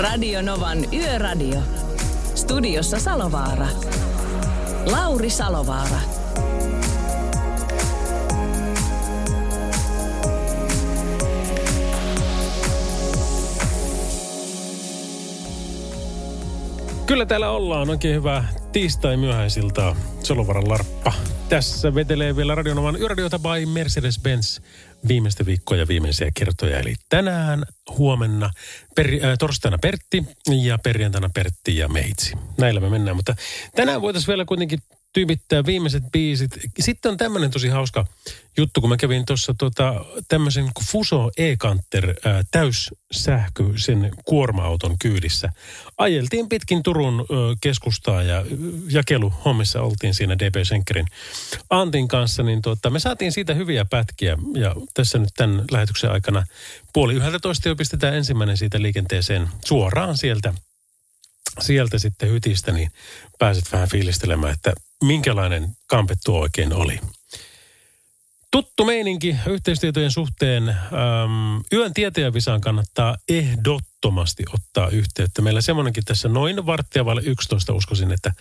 Radio Novan Yöradio. Studiossa Salovaara. Lauri Salovaara. Kyllä täällä ollaan. Oikein hyvää tiistai myöhäisiltaa. Solovaran Larppa. Tässä vetelee vielä Radionovan Yöradiota by Mercedes-Benz viimeistä viikkoa ja viimeisiä kertoja. Eli tänään, huomenna, per, äh, torstaina Pertti ja perjantaina Pertti ja Meitsi. Näillä me mennään, mutta tänään voitaisiin vielä kuitenkin tyypittää viimeiset biisit. Sitten on tämmöinen tosi hauska juttu, kun mä kävin tuossa tota, tämmöisen Fuso E-Kanter täyssähköisen kuorma-auton kyydissä. Ajeltiin pitkin Turun ö, keskustaa ja jakeluhommissa oltiin siinä DB Senkerin Antin kanssa, niin tota, me saatiin siitä hyviä pätkiä ja tässä nyt tämän lähetyksen aikana puoli yhdeltä toista jo pistetään ensimmäinen siitä liikenteeseen suoraan sieltä sieltä sitten hytistä, niin pääset vähän fiilistelemään, että minkälainen kampe tuo oikein oli. Tuttu meininki yhteistietojen suhteen. Äm, yön tietäjävisaan kannattaa ehdottomasti ottaa yhteyttä. Meillä semmoinenkin tässä noin varttia vaille 11 uskoisin, että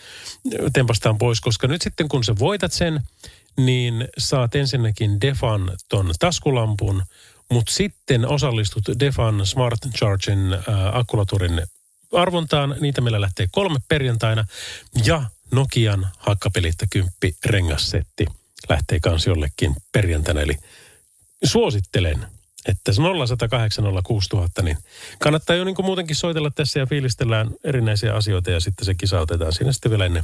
tempastaan pois, koska nyt sitten kun sä voitat sen, niin saat ensinnäkin Defan ton taskulampun, mutta sitten osallistut Defan Smart Chargin äh, akkulaturin arvontaan. Niitä meillä lähtee kolme perjantaina. Ja Nokian hakkapelitta kymppi rengassetti lähtee kans jollekin perjantaina. Eli suosittelen, että se 0806000, niin kannattaa jo niin kuin muutenkin soitella tässä ja fiilistellään erinäisiä asioita ja sitten se kisa otetaan siinä sitten vielä ennen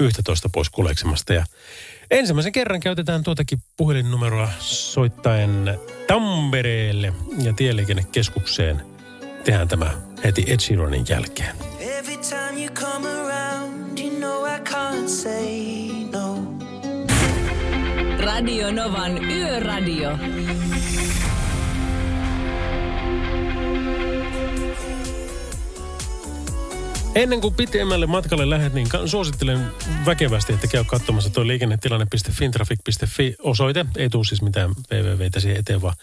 11 pois kuleksemasta. Ja ensimmäisen kerran käytetään tuotakin puhelinnumeroa soittaen Tampereelle ja tieliikennekeskukseen. Tehdään tämä heti Ed Sheeranin jälkeen. Every time you come around, you know I can't say no. Radio Novan Yöradio. Ennen kuin pitemmälle matkalle lähdet, niin suosittelen väkevästi, että käy katsomassa tuo liikennetilanne.fintraffic.fi osoite. Ei tule siis mitään wwwtä siihen eteen, vaan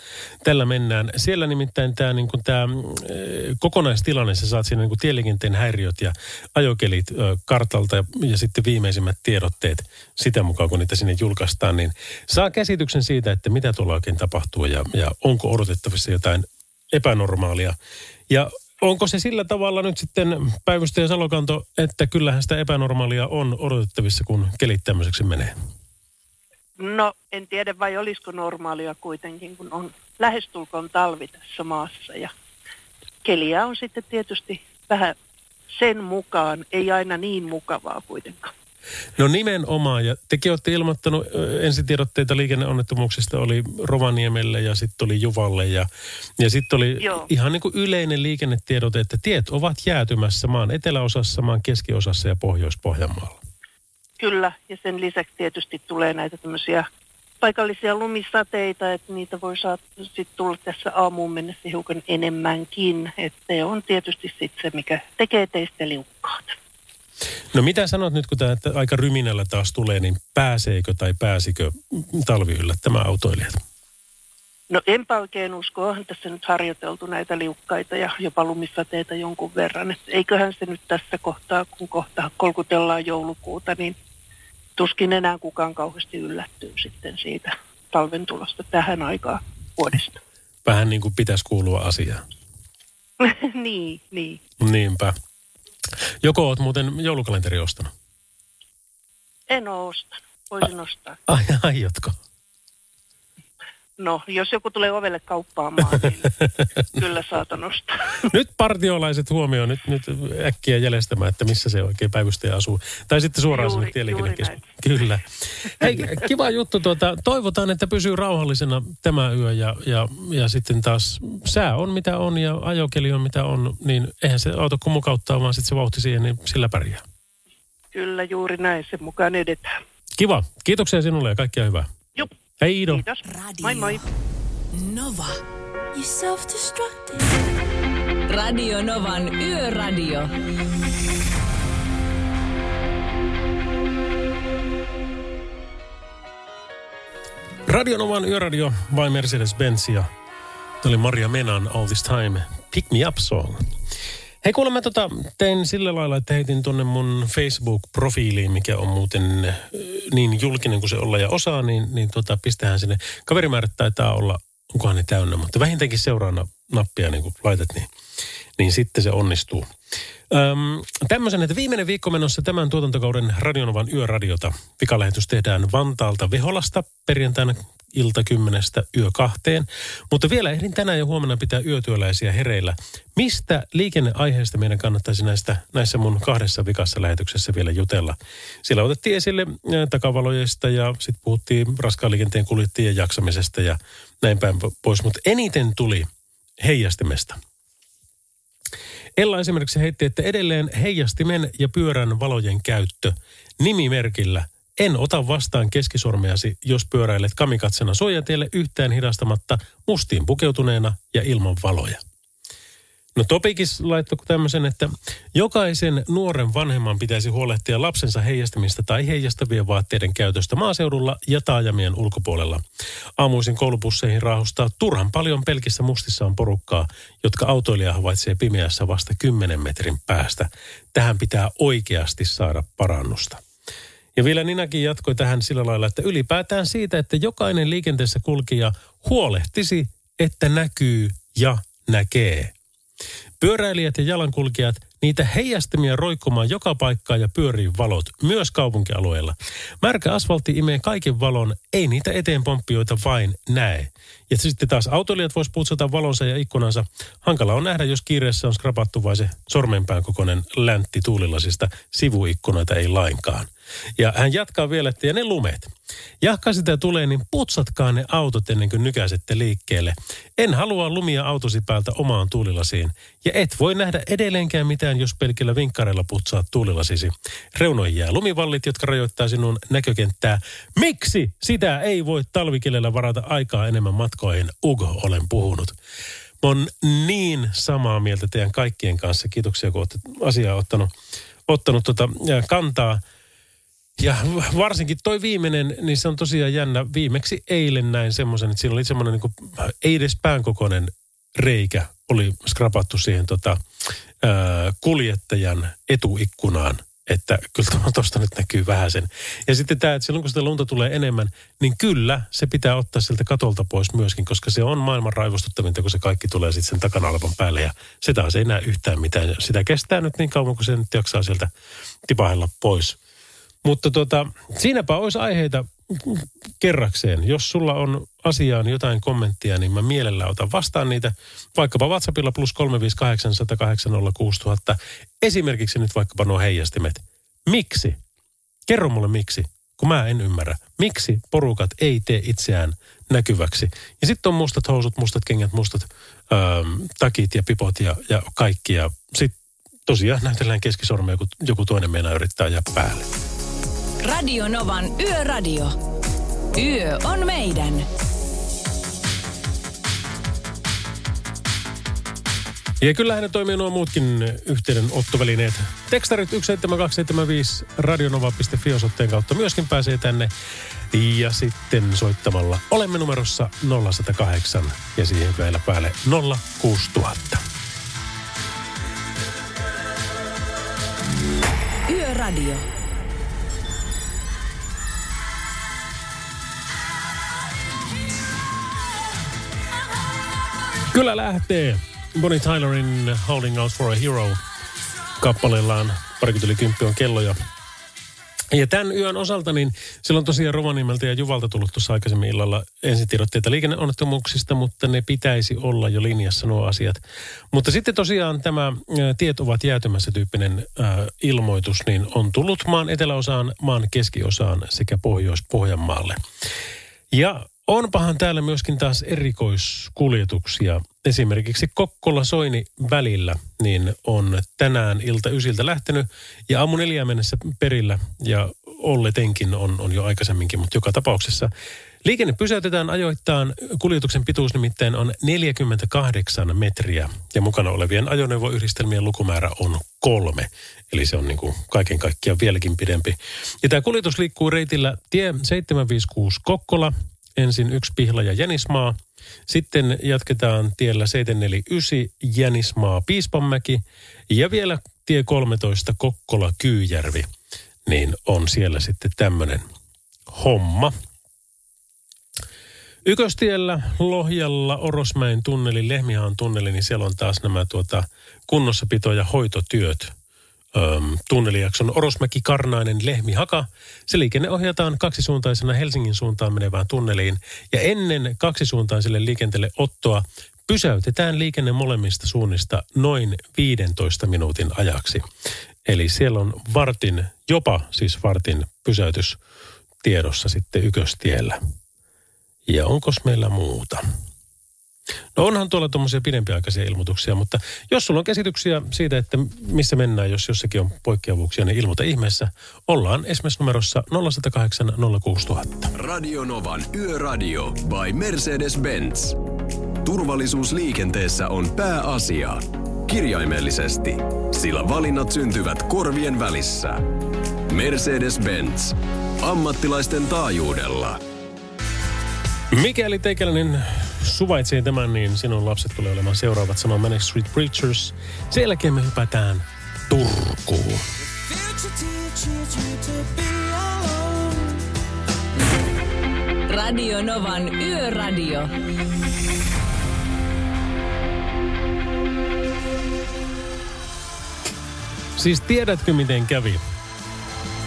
tällä mennään. Siellä nimittäin tämä niin tämä, eh, kokonaistilanne, sä saat siinä niin kuin tieliikenteen häiriöt ja ajokelit kartalta ja, ja sitten viimeisimmät tiedotteet sitä mukaan, kun niitä sinne julkaistaan, niin saa käsityksen siitä, että mitä tuolla oikein tapahtuu ja, ja onko odotettavissa jotain epänormaalia. Ja onko se sillä tavalla nyt sitten päivystäjä Salokanto, että kyllähän sitä epänormaalia on odotettavissa, kun kelit tämmöiseksi menee? No, en tiedä vai olisiko normaalia kuitenkin, kun on lähestulkoon talvi tässä maassa ja keliä on sitten tietysti vähän sen mukaan, ei aina niin mukavaa kuitenkaan. No nimenomaan, ja tekin olette ilmoittanut ensitiedotteita liikenneonnettomuuksista oli Rovaniemelle ja sitten oli Juvalle ja, ja sitten oli Joo. ihan niin kuin yleinen liikennetiedote, että tiet ovat jäätymässä maan eteläosassa, maan keskiosassa ja Pohjois-Pohjanmaalla. Kyllä, ja sen lisäksi tietysti tulee näitä tämmöisiä paikallisia lumisateita, että niitä voi sitten tulla tässä aamuun mennessä hiukan enemmänkin. Että se on tietysti sitten se, mikä tekee teistä liukkaat. No mitä sanot nyt, kun tämä aika ryminällä taas tulee, niin pääseekö tai pääsikö talvi yllättämään autoilijat? No enpä oikein usko, onhan tässä nyt harjoiteltu näitä liukkaita ja jopa lumisateita jonkun verran. Et eiköhän se nyt tässä kohtaa, kun kohta kolkutellaan joulukuuta, niin tuskin enää kukaan kauheasti yllättyy sitten siitä talven tulosta tähän aikaan vuodesta. Vähän niin kuin pitäisi kuulua asiaan. niin, niin. Niinpä. Joko oot muuten joulukalenteri ostanut? En ole ostanut. Voisin ostaa. Ai, aiotko? No, jos joku tulee ovelle kauppaamaan, niin kyllä saatan ostaa. Nyt partiolaiset huomioon nyt, nyt äkkiä jäljestämään, että missä se oikein päivystäjä asuu. Tai sitten suoraan Juuri- sinne tieliikennekeskukseen. Kyllä. Hei, kiva juttu. Tuota, toivotaan, että pysyy rauhallisena tämä yö ja, ja, ja sitten taas sää on mitä on ja ajokeli on mitä on, niin eihän se auto kun mukauttaa, vaan sitten se vauhti siihen, niin sillä pärjää. Kyllä juuri näin, sen mukaan edetään. Kiva. Kiitoksia sinulle ja kaikkea hyvää. Hei Ido. kiitos. Moi moi. Nova. You self-destructed. Radio Novan Yöradio. Radionovan yöradio vai Mercedes-Benz ja Tämä oli Maria Menan All This Time Pick Me Up Song. Hei kuule, mä tota, tein sillä lailla, että heitin tuonne mun Facebook-profiiliin, mikä on muuten äh, niin julkinen kuin se olla ja osaa, niin, niin tota, pistähän sinne. Kaverimäärät taitaa olla, onkohan ne täynnä, mutta vähintäänkin seuraana nappia niin kun laitat, niin, niin sitten se onnistuu. Öm, tämmöisen, että viimeinen viikko menossa tämän tuotantokauden Radionovan yöradiota. Pikalähetys tehdään Vantaalta Veholasta perjantaina ilta kymmenestä yö kahteen. Mutta vielä ehdin tänään ja huomenna pitää yötyöläisiä hereillä. Mistä liikenneaiheesta meidän kannattaisi näistä, näissä mun kahdessa vikassa lähetyksessä vielä jutella? Siellä otettiin esille ää, takavaloista ja sitten puhuttiin raskaan liikenteen kuljettajien jaksamisesta ja näin päin pois. Mutta eniten tuli heijastimesta. Ella esimerkiksi heitti, että edelleen heijastimen ja pyörän valojen käyttö nimimerkillä – en ota vastaan keskisormeasi, jos pyöräilet kamikatsena suojatielle yhtään hidastamatta mustiin pukeutuneena ja ilman valoja. No Topikis laittoi tämmöisen, että jokaisen nuoren vanhemman pitäisi huolehtia lapsensa heijastamista tai heijastavien vaatteiden käytöstä maaseudulla ja taajamien ulkopuolella. Aamuisin koulubusseihin raahustaa turhan paljon pelkissä mustissaan porukkaa, jotka autoilija havaitsee pimeässä vasta 10 metrin päästä. Tähän pitää oikeasti saada parannusta. Ja vielä Ninakin jatkoi tähän sillä lailla, että ylipäätään siitä, että jokainen liikenteessä kulkija huolehtisi, että näkyy ja näkee. Pyöräilijät ja jalankulkijat, niitä heijastimia roikkumaan joka paikkaan ja pyörii valot, myös kaupunkialueella. Märkä asfaltti imee kaiken valon, ei niitä eteenpomppijoita vain näe. Ja sitten taas autoilijat vois putsata valonsa ja ikkunansa. Hankala on nähdä, jos kiireessä on skrapattu vai se sormenpään kokoinen läntti tuulilasista. Sivuikkunoita ei lainkaan. Ja hän jatkaa vielä, että ja ne lumet. Jahka sitä tulee, niin putsatkaa ne autot ennen kuin nykäisette liikkeelle. En halua lumia autosi päältä omaan tuulilasiin. Ja et voi nähdä edelleenkään mitään, jos pelkillä vinkkareilla putsaat tuulilasisi. Reunoihin jää lumivallit, jotka rajoittaa sinun näkökenttää. Miksi sitä ei voi talvikilellä varata aikaa enemmän matkoihin? Ugo, olen puhunut. Mä oon niin samaa mieltä teidän kaikkien kanssa. Kiitoksia, kun olette asiaa ottanut, ottanut tota, kantaa. Ja varsinkin toi viimeinen, niin se on tosiaan jännä. Viimeksi eilen näin semmoisen, että siinä oli semmoinen niin kuin, ei edes päänkokoinen reikä oli skrapattu siihen tota, ää, kuljettajan etuikkunaan. Että kyllä tuosta nyt näkyy vähän sen. Ja sitten tämä, että silloin kun sitä lunta tulee enemmän, niin kyllä se pitää ottaa sieltä katolta pois myöskin, koska se on maailman raivostuttavinta, kun se kaikki tulee sitten sen takana olevan päälle. Ja se taas ei näe yhtään mitään. Sitä kestää nyt niin kauan, kun se nyt jaksaa sieltä tipahella pois. Mutta tota, siinäpä olisi aiheita kerrakseen. Jos sulla on asiaan jotain kommenttia, niin mä mielellä otan vastaan niitä. Vaikkapa WhatsAppilla plus 358 Esimerkiksi nyt vaikkapa nuo heijastimet. Miksi? Kerro mulle miksi, kun mä en ymmärrä. Miksi porukat ei tee itseään näkyväksi? Ja sitten on mustat housut, mustat kengät, mustat öö, takit ja pipot ja, ja kaikki. Ja sitten tosiaan näytellään keskisormea, kun joku toinen meinaa yrittää ajaa päälle. Radio Novan Yöradio. Yö on meidän. Ja kyllähän ne toimii nuo muutkin yhteydenottovälineet. Tekstarit 17275 radionova.fi osoitteen kautta myöskin pääsee tänne. Ja sitten soittamalla olemme numerossa 0108 ja siihen vielä päälle 06000. Yöradio. Kyllä lähtee. Bonnie Tylerin Holding Out for a Hero kappaleellaan parikymmentä yli kymppi on kello ja ja tämän yön osalta, niin silloin tosiaan Rovaniemeltä ja Juvalta tullut tuossa aikaisemmin illalla ensitiedotteita liikenneonnettomuuksista, mutta ne pitäisi olla jo linjassa nuo asiat. Mutta sitten tosiaan tämä tiet ovat jäätymässä tyyppinen ä, ilmoitus, niin on tullut maan eteläosaan, maan keskiosaan sekä Pohjois-Pohjanmaalle. Ja Onpahan täällä myöskin taas erikoiskuljetuksia. Esimerkiksi Kokkola-Soini välillä niin on tänään ilta ysiltä lähtenyt ja aamu neljä mennessä perillä ja olletenkin on, on jo aikaisemminkin, mutta joka tapauksessa Liikenne pysäytetään ajoittain. Kuljetuksen pituus nimittäin on 48 metriä ja mukana olevien ajoneuvoyhdistelmien lukumäärä on kolme. Eli se on niin kuin kaiken kaikkiaan vieläkin pidempi. Ja tämä kuljetus liikkuu reitillä tie 756 Kokkola, ensin yksi pihla ja Jänismaa. Sitten jatketaan tiellä 749 Jänismaa Piispanmäki ja vielä tie 13 Kokkola Kyyjärvi. Niin on siellä sitten tämmöinen homma. Yköstiellä, Lohjalla, Orosmäen tunneli, Lehmihaan tunneli, niin siellä on taas nämä tuota, kunnossapito- ja hoitotyöt tunnelijakson Orosmäki, Karnainen, Lehmi, Haka. Se liikenne ohjataan kaksisuuntaisena Helsingin suuntaan menevään tunneliin. Ja ennen kaksisuuntaiselle liikenteelle ottoa pysäytetään liikenne molemmista suunnista noin 15 minuutin ajaksi. Eli siellä on vartin, jopa siis vartin pysäytys tiedossa sitten yköstiellä. Ja onko meillä muuta? No onhan tuolla tuommoisia pidempiaikaisia ilmoituksia, mutta jos sulla on käsityksiä siitä, että missä mennään, jos jossakin on poikkeavuuksia, niin ilmoita ihmeessä. Ollaan esimerkiksi numerossa 0108 06000. Radio Novan Yöradio by Mercedes-Benz. Turvallisuus liikenteessä on pääasia. Kirjaimellisesti, sillä valinnat syntyvät korvien välissä. Mercedes-Benz. Ammattilaisten taajuudella. Mikäli teikäläinen suvaitsee tämän, niin sinun lapset tulee olemaan seuraavat saman Manic Street Preachers. Sen jälkeen me hypätään Turkuun. Radio Novan Yöradio. Siis tiedätkö miten kävi?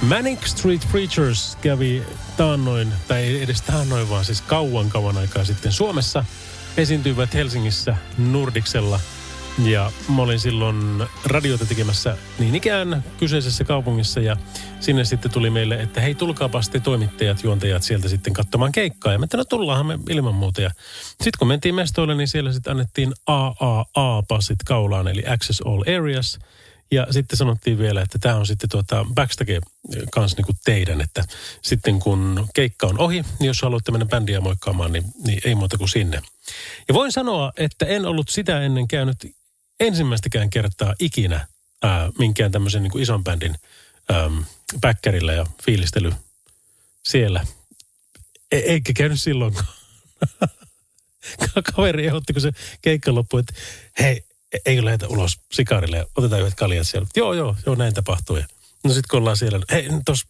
Manic Street Preachers kävi taannoin, tai ei edes taannoin, vaan siis kauan kauan aikaa sitten Suomessa. Esiintyivät Helsingissä Nordiksella. Ja mä olin silloin radiota tekemässä niin ikään kyseisessä kaupungissa ja sinne sitten tuli meille, että hei tulkaapa sitten toimittajat, juontajat sieltä sitten katsomaan keikkaa. Ja mä no tullaanhan me ilman muuta. Sitten kun mentiin mestoille, niin siellä sitten annettiin AAA-passit kaulaan, eli Access All Areas – ja sitten sanottiin vielä, että tämä on sitten tuota backstage kanssa niin teidän, että sitten kun keikka on ohi, niin jos haluatte mennä bändiä moikkaamaan, niin, niin ei muuta kuin sinne. Ja voin sanoa, että en ollut sitä ennen käynyt ensimmäistäkään kertaa ikinä ää, minkään tämmöisen niin kuin ison bändin päkkärillä ja fiilistely siellä. E- eikä käynyt silloin, kaveri ehdotti, kun se keikka loppui, että hei, eikö lähetä ulos sikarille ja otetaan yhdet kaljat siellä. Joo, joo, joo, näin tapahtuu. Ja no sitten kun ollaan siellä, hei, tos,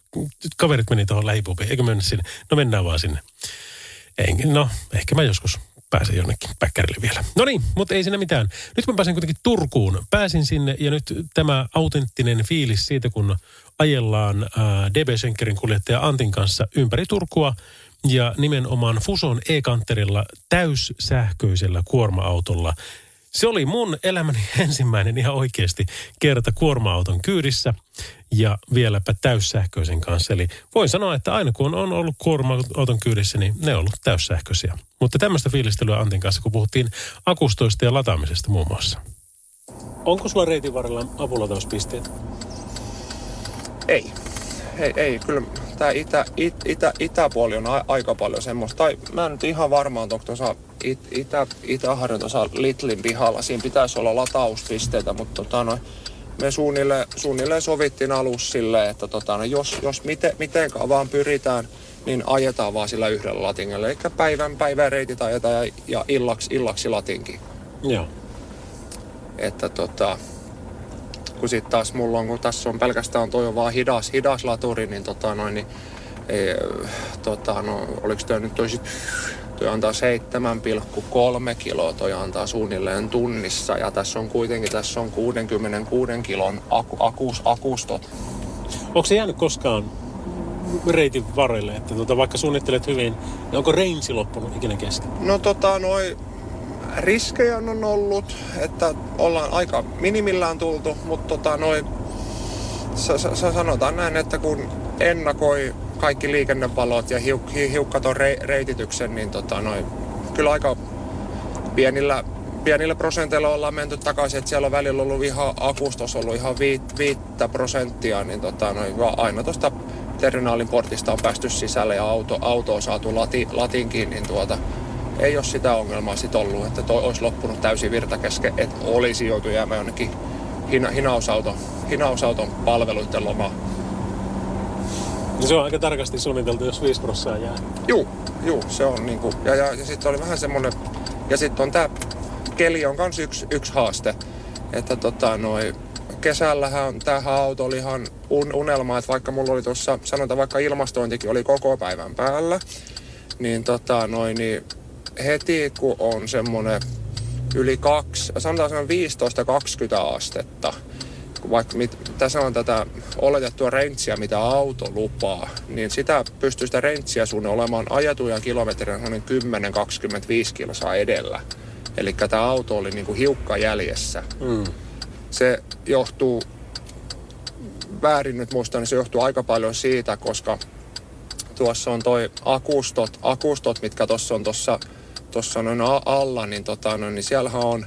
kaverit meni tuohon lähipubiin, eikö mennä sinne? No mennään vaan sinne. En, no, ehkä mä joskus pääsen jonnekin päkkärille vielä. No niin, mutta ei siinä mitään. Nyt mä pääsen kuitenkin Turkuun. Pääsin sinne ja nyt tämä autenttinen fiilis siitä, kun ajellaan ää, DB Schenkerin kuljettaja Antin kanssa ympäri Turkua ja nimenomaan Fuson e-kanterilla täyssähköisellä kuorma-autolla se oli mun elämäni ensimmäinen ihan oikeasti kerta kuorma-auton kyydissä ja vieläpä täyssähköisen kanssa. Eli voin sanoa, että aina kun on ollut kuorma-auton kyydissä, niin ne on ollut täyssähköisiä. Mutta tämmöistä fiilistelyä Antin kanssa, kun puhuttiin akustoista ja lataamisesta muun muassa. Onko sulla reitin varrella apulatauspisteet? Ei. Ei, ei kyllä tämä itä, it, itä, itäpuoli on a, aika paljon semmoista. Tai mä en nyt ihan varmaan, onko tuossa it, itä, Itäharjun tuossa Litlin pihalla. Siinä pitäisi olla latauspisteitä, mutta tota, no, me suunnilleen, suunnilleen sovittiin alussa silleen, että tota, no, jos, jos miten, mitenkään vaan pyritään, niin ajetaan vaan sillä yhdellä latingella. Eli päivän päivän reitit ajetaan ja, ja illaksi, illaksi latinkin. Joo. Että tota, kun sitten taas mulla on, kun tässä on pelkästään toi on vaan hidas, hidas laturi, niin tota noin, niin ei, tota, no, oliko toi nyt toi sit, toi antaa 7,3 kiloa, toi antaa suunnilleen tunnissa ja tässä on kuitenkin, tässä on 66 kilon aku, akus, akustot. Onko se jäänyt koskaan reitin varrelle, että tuota, vaikka suunnittelet hyvin, niin onko range loppunut ikinä kesken? No tota, noin riskejä on ollut, että ollaan aika minimillään tultu, mutta tota, noin, sa, sa, sanotaan näin, että kun ennakoi kaikki liikennevalot ja hiuk, hiukkat on re, reitityksen, niin tota, noin, kyllä aika pienillä, pienillä prosenteilla ollaan menty takaisin, että siellä on välillä ollut ihan akustos ollut ihan viit, viittä prosenttia, niin tota, noin, aina tuosta terminaalin portista on päästy sisälle ja auto, auto on saatu lati, latinkin, niin tuota, ei ole sitä ongelmaa sit ollut, että toi olisi loppunut täysin virta kesken, että olisi joutu jäämään jonnekin hina, hinausauton, hinausauton palveluiden loma. Niin se on aika tarkasti suunniteltu, jos 5 prosenttia jää. Juu, juu, se on niinku, ja, ja, ja sitten oli vähän semmonen, ja sitten on tää keli on kans yksi, yksi haaste, että tota noi, kesällähän tähän auto oli ihan un, unelma, että vaikka mulla oli tuossa, sanotaan vaikka ilmastointikin oli koko päivän päällä, niin tota noin, niin heti kun on semmonen yli kaksi, sanotaan semmoinen 15-20 astetta, vaikka mit, tässä on tätä oletettua rentsiä, mitä auto lupaa, niin sitä pystyy sitä rentsiä sun olemaan ajatuja kilometrin 10-25 kilsaa edellä. Eli tämä auto oli niinku hiukka jäljessä. Mm. Se johtuu, väärin nyt muistan, niin se johtuu aika paljon siitä, koska tuossa on toi akustot, akustot mitkä tuossa on tuossa tossa noin alla, niin, tota, no, niin siellähän on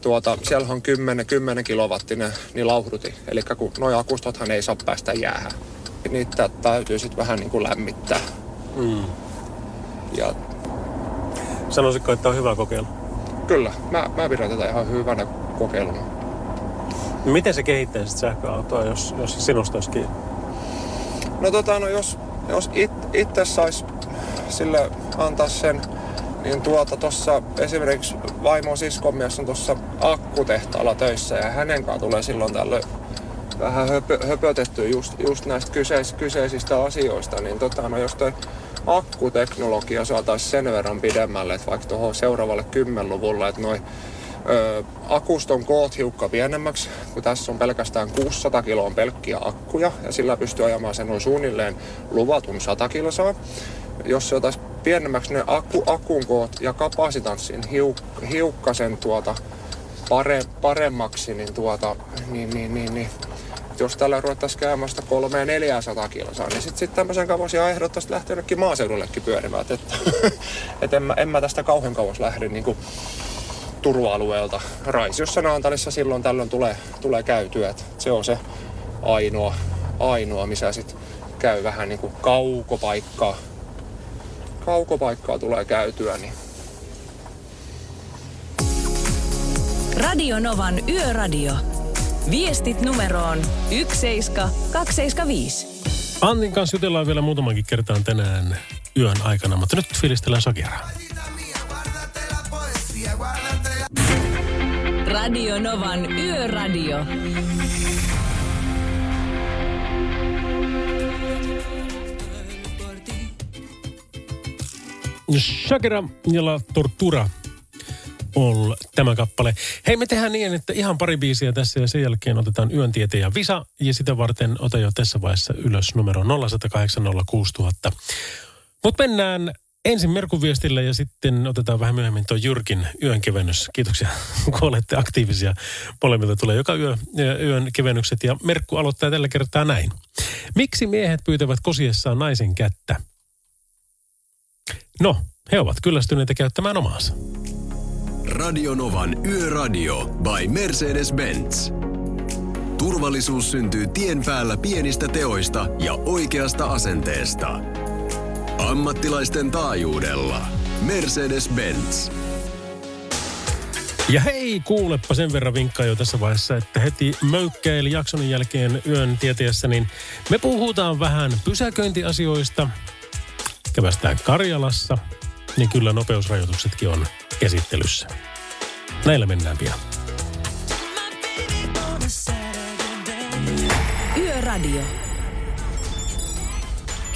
tuota, siellähän on 10, 10 kilowattinen niin lauhdutin. Eli kun nuo akustothan ei saa päästä jäähän. Niitä täytyy sitten vähän niin kuin lämmittää. Mm. Ja Sanoisitko, että on hyvä kokeilu? kyllä, mä, mä pidän tätä ihan hyvänä kokeiluna. Miten se kehittää sit sähköautoa, jos, jos sinusta olisi kiinni? No tota, no jos, jos it, itse sais sille antaa sen, niin tuota tossa esimerkiksi vaimo siskomies on tuossa akkutehtaalla töissä ja hänen kanssa tulee silloin tällöin vähän höpö, höpötetty just, just näistä kyseis, kyseisistä asioista, niin tota, no jos toi akkuteknologia saataisiin sen verran pidemmälle, että vaikka tuohon seuraavalle kymmenluvulle, että noi ö, akuston koot hiukka pienemmäksi, kun tässä on pelkästään 600 kiloa pelkkiä akkuja ja sillä pystyy ajamaan sen noin suunnilleen luvatun 100 kilsaa. Jos se otaisi pienemmäksi ne akku, akun koot ja kapasitanssin hiuk, hiukkasen tuota pare, paremmaksi, niin, tuota, niin, niin, niin, niin jos tällä ruvettaisiin käymään sitä 300-400 kilsaa, niin sitten sit tämmöisen voisi ihan ehdottomasti lähteä jonnekin maaseudullekin pyörimään. Että, et en, mä, en mä tästä kauhean kauas lähde niin kuin Turun alueelta. Raisiossa Naantalissa silloin tällöin tulee, tulee käytyä. Et se on se ainoa, ainoa missä sitten käy vähän niin kuin kaukopaikkaa. Kaukopaikkaa tulee käytyä, niin Radio Novan Yöradio. Viestit numeroon 17275. Antin kanssa jutellaan vielä muutamankin kertaan tänään yön aikana, mutta nyt fiilistellään Sakiraa. Radio Novan Yöradio. Shakira ja La Tortura all tämä kappale. Hei, me tehdään niin, että ihan pari biisiä tässä ja sen jälkeen otetaan yön ja visa. Ja sitä varten ota jo tässä vaiheessa ylös numero 0806000. Mutta mennään ensin Merkun viestille ja sitten otetaan vähän myöhemmin tuo Jyrkin yön kevennys. Kiitoksia, kun olette aktiivisia. Molemmilta tulee joka yö yön kevennykset ja Merkku aloittaa tällä kertaa näin. Miksi miehet pyytävät kosiessaan naisen kättä? No, he ovat kyllästyneitä käyttämään omaansa. Radionovan Yöradio by Mercedes-Benz. Turvallisuus syntyy tien päällä pienistä teoista ja oikeasta asenteesta. Ammattilaisten taajuudella. Mercedes-Benz. Ja hei, kuulepa sen verran vinkkaa jo tässä vaiheessa, että heti möykkäili jakson jälkeen yön tieteessä, niin me puhutaan vähän pysäköintiasioista, kävästään Karjalassa, niin kyllä nopeusrajoituksetkin on käsittelyssä. Näillä mennään pian. Yöradio.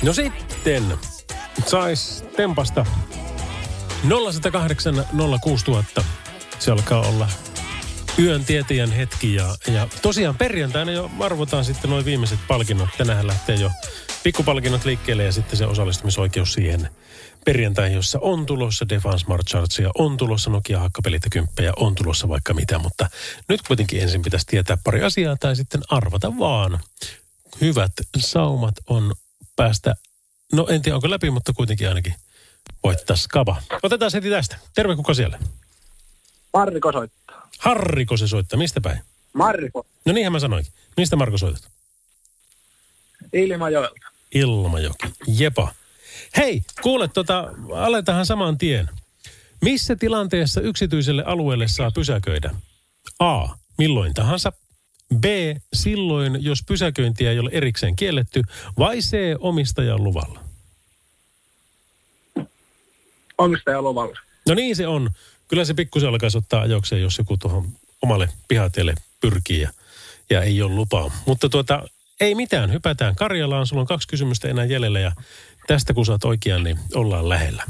No sitten sais tempasta 0108 06000. Se alkaa olla yön tietäjän hetki ja, ja tosiaan perjantaina jo arvotaan sitten noin viimeiset palkinnot. Tänään lähtee jo pikkupalkinnot liikkeelle ja sitten se osallistumisoikeus siihen perjantaihin, jossa on tulossa Defan Smart Chartsia, on tulossa Nokia hakkapelit ja kymppejä, on tulossa vaikka mitä, mutta nyt kuitenkin ensin pitäisi tietää pari asiaa tai sitten arvata vaan. Hyvät saumat on päästä, no en tiedä onko läpi, mutta kuitenkin ainakin voittaa skaba. Otetaan heti tästä. Terve kuka siellä? Marko soittaa. Harriko se soittaa, mistä päin? Marko No niinhän mä sanoinkin. Mistä Marko soitat? Ilmajoelta. Ilmajoki. Jepa. Hei, kuule, tota, aletaan saman tien. Missä tilanteessa yksityiselle alueelle saa pysäköidä? A. Milloin tahansa. B. Silloin, jos pysäköintiä ei ole erikseen kielletty. Vai C. Omistajan luvalla? Omistaja luvalla. No niin se on. Kyllä se pikkusen alkaisi ottaa ajokseen, jos joku tuohon omalle pihateelle pyrkii ja, ja ei ole lupaa. Mutta tuota, ei mitään. Hypätään Karjalaan. Sulla on kaksi kysymystä enää jäljellä ja tästä kun saat oikean, niin ollaan lähellä.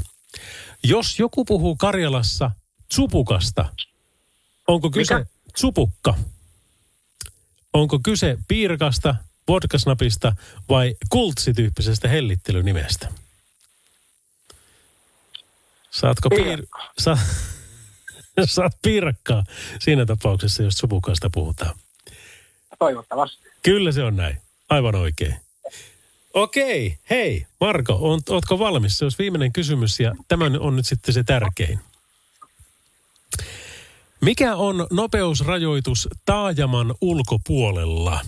Jos joku puhuu Karjalassa tsupukasta, onko kyse Mikä? tsupukka? Onko kyse piirkasta, vodkasnapista vai kultsityyppisestä hellittelynimestä? Saatko piir... Sa... Saat piirakkaa siinä tapauksessa, jos tsupukasta puhutaan. Toivottavasti. Kyllä se on näin. Aivan oikein. Okei, hei Marko, on, ootko valmis? Se olisi viimeinen kysymys ja tämä on nyt sitten se tärkein. Mikä on nopeusrajoitus taajaman ulkopuolella,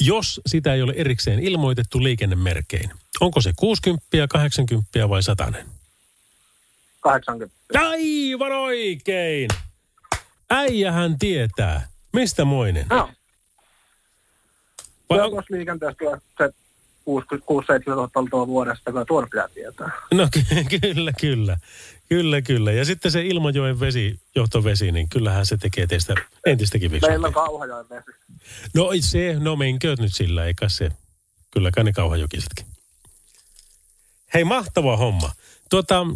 jos sitä ei ole erikseen ilmoitettu liikennemerkein? Onko se 60, 80 vai 100? 80. Aivan oikein! Äijähän tietää. Mistä moinen? No, Vai on- tuossa liikenteessä tulee se 6-7 tuolta vuodesta, kun tuon pitää tietää. No ky- kyllä, kyllä. Kyllä, kyllä. Ja sitten se Ilmajoen vesi, johtovesi, niin kyllähän se tekee teistä entistäkin Meillä on. Kauhajoen vesi. No se, no menkööt nyt sillä, eikä se. Kylläkään ne kauhajokisetkin. Hei, mahtava homma. Tuota,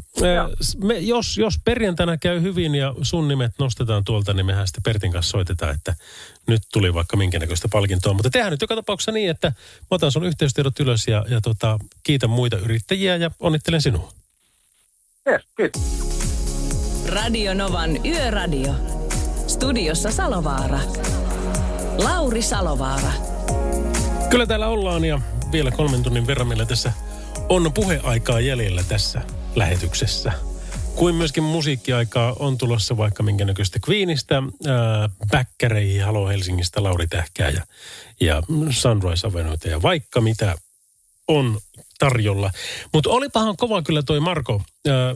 s- me, jos, jos perjantaina käy hyvin ja sun nimet nostetaan tuolta, niin mehän sitten Pertin kanssa soitetaan, että nyt tuli vaikka minkä näköistä palkintoa. Mutta tehdään nyt joka tapauksessa niin, että mä otan sun yhteystiedot ylös ja, ja tota, kiitän muita yrittäjiä ja onnittelen sinua. Yes, kiitos. Radio Novan Yöradio. Studiossa Salovaara. Lauri Salovaara. Kyllä täällä ollaan ja vielä kolmen tunnin verran meillä tässä on puheaikaa jäljellä tässä lähetyksessä. Kuin myöskin musiikkiaikaa on tulossa vaikka minkä näköistä Queenistä, Bäkkäreihin, Halo Helsingistä, Lauri Tähkää ja, ja Sunrise Avenuita ja vaikka mitä on tarjolla. Mutta olipahan kova kyllä toi Marko,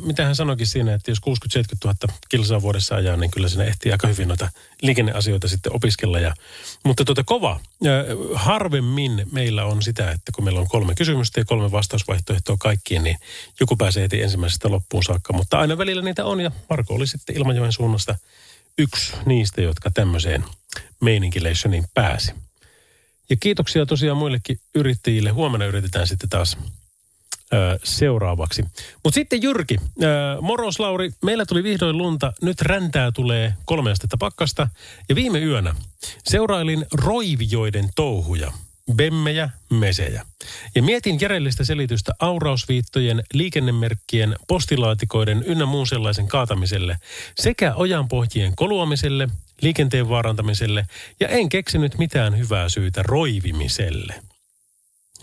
mitä hän sanoikin siinä, että jos 60-70 000 kilsaa vuodessa ajaa, niin kyllä sinne ehtii aika hyvin noita liikenneasioita sitten opiskella. Ja, mutta tuota kova, harvemmin meillä on sitä, että kun meillä on kolme kysymystä ja kolme vastausvaihtoehtoa kaikkiin, niin joku pääsee heti ensimmäisestä loppuun saakka. Mutta aina välillä niitä on ja Marko oli sitten Ilmajoen suunnasta yksi niistä, jotka tämmöiseen meininkileishoniin pääsi. Ja kiitoksia tosiaan muillekin yrittäjille. Huomenna yritetään sitten taas ö, seuraavaksi. Mutta sitten Jyrki, ö, moros Lauri, meillä tuli vihdoin lunta. Nyt räntää tulee kolme astetta pakkasta. Ja viime yönä seurailin roivioiden touhuja. Bemmejä, mesejä. Ja mietin järjellistä selitystä aurausviittojen, liikennemerkkien, postilaatikoiden ynnä muun sellaisen kaatamiselle sekä ojanpohjien koluamiselle, liikenteen vaarantamiselle ja en keksinyt mitään hyvää syytä roivimiselle.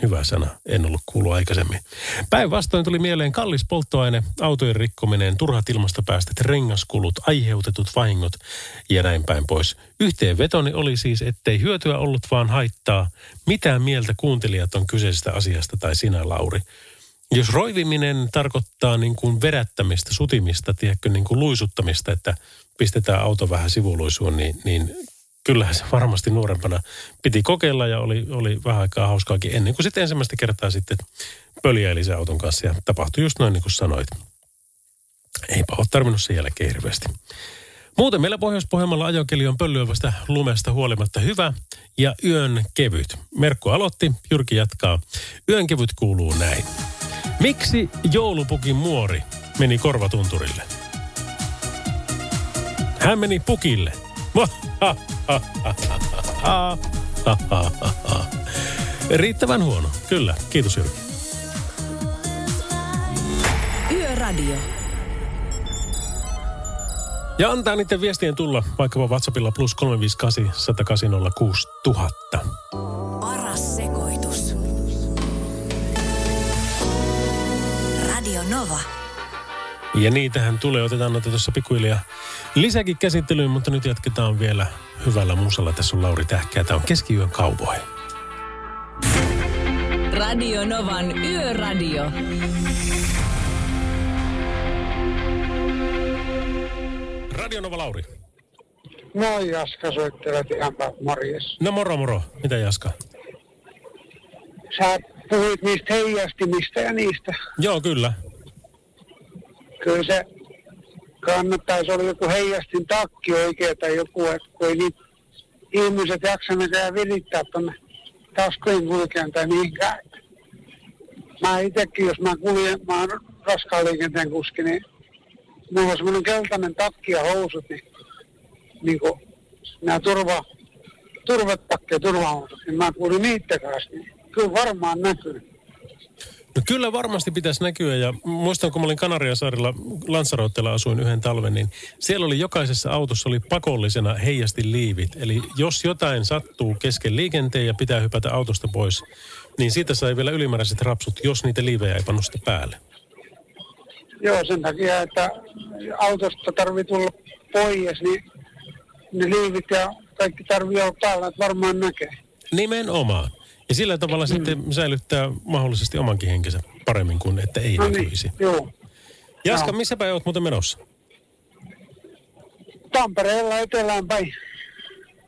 Hyvä sana, en ollut kuullut aikaisemmin. Päinvastoin tuli mieleen kallis polttoaine, autojen rikkominen, turhat ilmastopäästöt, rengaskulut, aiheutetut vahingot ja näin päin pois. Yhteenvetoni oli siis, ettei hyötyä ollut vaan haittaa. Mitä mieltä kuuntelijat on kyseisestä asiasta tai sinä, Lauri? Jos roiviminen tarkoittaa niin kuin vedättämistä, sutimista, tiedätkö, niin kuin luisuttamista, että pistetään auto vähän sivuluisuun, niin, niin kyllähän se varmasti nuorempana piti kokeilla ja oli, oli vähän aikaa hauskaakin ennen kuin sitten ensimmäistä kertaa sitten pöljäili sen auton kanssa ja tapahtui just noin niin kuin sanoit. Eipä ole tarvinnut sen jälkeen hirveästi. Muuten meillä Pohjois-Pohjanmaalla ajokeli on pölyävästä lumesta huolimatta hyvä ja yön kevyt. Merkku aloitti, Jyrki jatkaa. Yön kevyt kuuluu näin. Miksi joulupukin muori meni korvatunturille? Hän meni pukille. Riittävän huono. Kyllä. Kiitos Jyrki. Yöradio. Ja antaa niiden viestien tulla vaikkapa WhatsAppilla plus 358 108 000. Paras sekoitus. Radio Nova. Ja niitähän tulee. Otetaan noita tuossa pikkuhiljaa lisäkin käsittelyyn, mutta nyt jatketaan vielä hyvällä musalla. Tässä on Lauri Tähkää. Tämä on Keskiyön cowboy. Radio Novan Yöradio. Radio Nova Lauri. Moi Jaska, soittelet ihan päin. Morjes. No moro moro. Mitä Jaska? Sä puhuit niistä heijastimista ja niistä. Joo, kyllä. Kyllä se kannattaisi olla joku heijastin takki oikein tai joku, että kun ei niitä ihmiset jaksa mitään virittää tuonne taskujen kulkeen tai mihinkään. Mä itsekin, jos mä kuljen, mä oon raskaan liikenteen kuski, niin mulla on semmoinen keltainen takki ja housut, niin, niin kuin nämä turva, turvatakki ja turvahousut, niin mä kuulin niiden kanssa, niin kyllä varmaan näkyy. No kyllä varmasti pitäisi näkyä ja muistan kun mä olin Kanariasaarilla Lansarottella asuin yhden talven, niin siellä oli jokaisessa autossa oli pakollisena heijasti liivit. Eli jos jotain sattuu kesken liikenteen ja pitää hypätä autosta pois, niin siitä sai vielä ylimääräiset rapsut, jos niitä liivejä ei pannu päälle. Joo, sen takia, että autosta tarvii tulla pois, niin ne liivit ja kaikki tarvii olla päällä, että varmaan näkee. Nimenomaan. Ja sillä tavalla mm. sitten säilyttää mahdollisesti omankin henkensä paremmin kuin että ei No näkyisi. niin, joo. Jaska, missä päin olet muuten menossa? Tampereella etelään päin.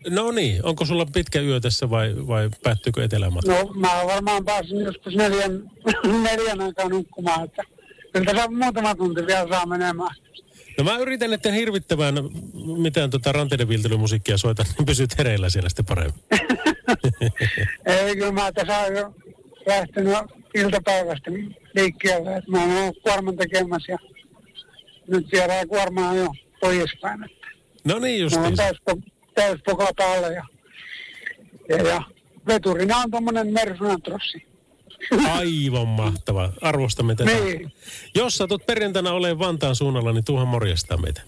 No niin, onko sulla pitkä yö tässä vai, vai päättyykö etelämatka? No mä varmaan pääsin joskus neljän, neljän aikaa nukkumaan, että kyllä tässä muutama tunti vielä saa menemään. No mä yritän, etten hirvittävän mitään tota ranteiden viiltelymusiikkia soita, niin pysyt hereillä siellä sitten paremmin. Ei, kyllä mä tässä oon jo lähtenyt iltapäivästä liikkeelle, että mä oon ollut kuorman tekemässä ja nyt viedään kuormaa jo poispäin. No niin mulla on justiin. täys, täyspoka päällä ja, ja, ja veturina on tommonen Mersunatrossi. Aivan mahtava. Arvostamme tätä. Niin. Jos satut perjantaina olemaan Vantaan suunnalla, niin tuuhan morjestaa meitä.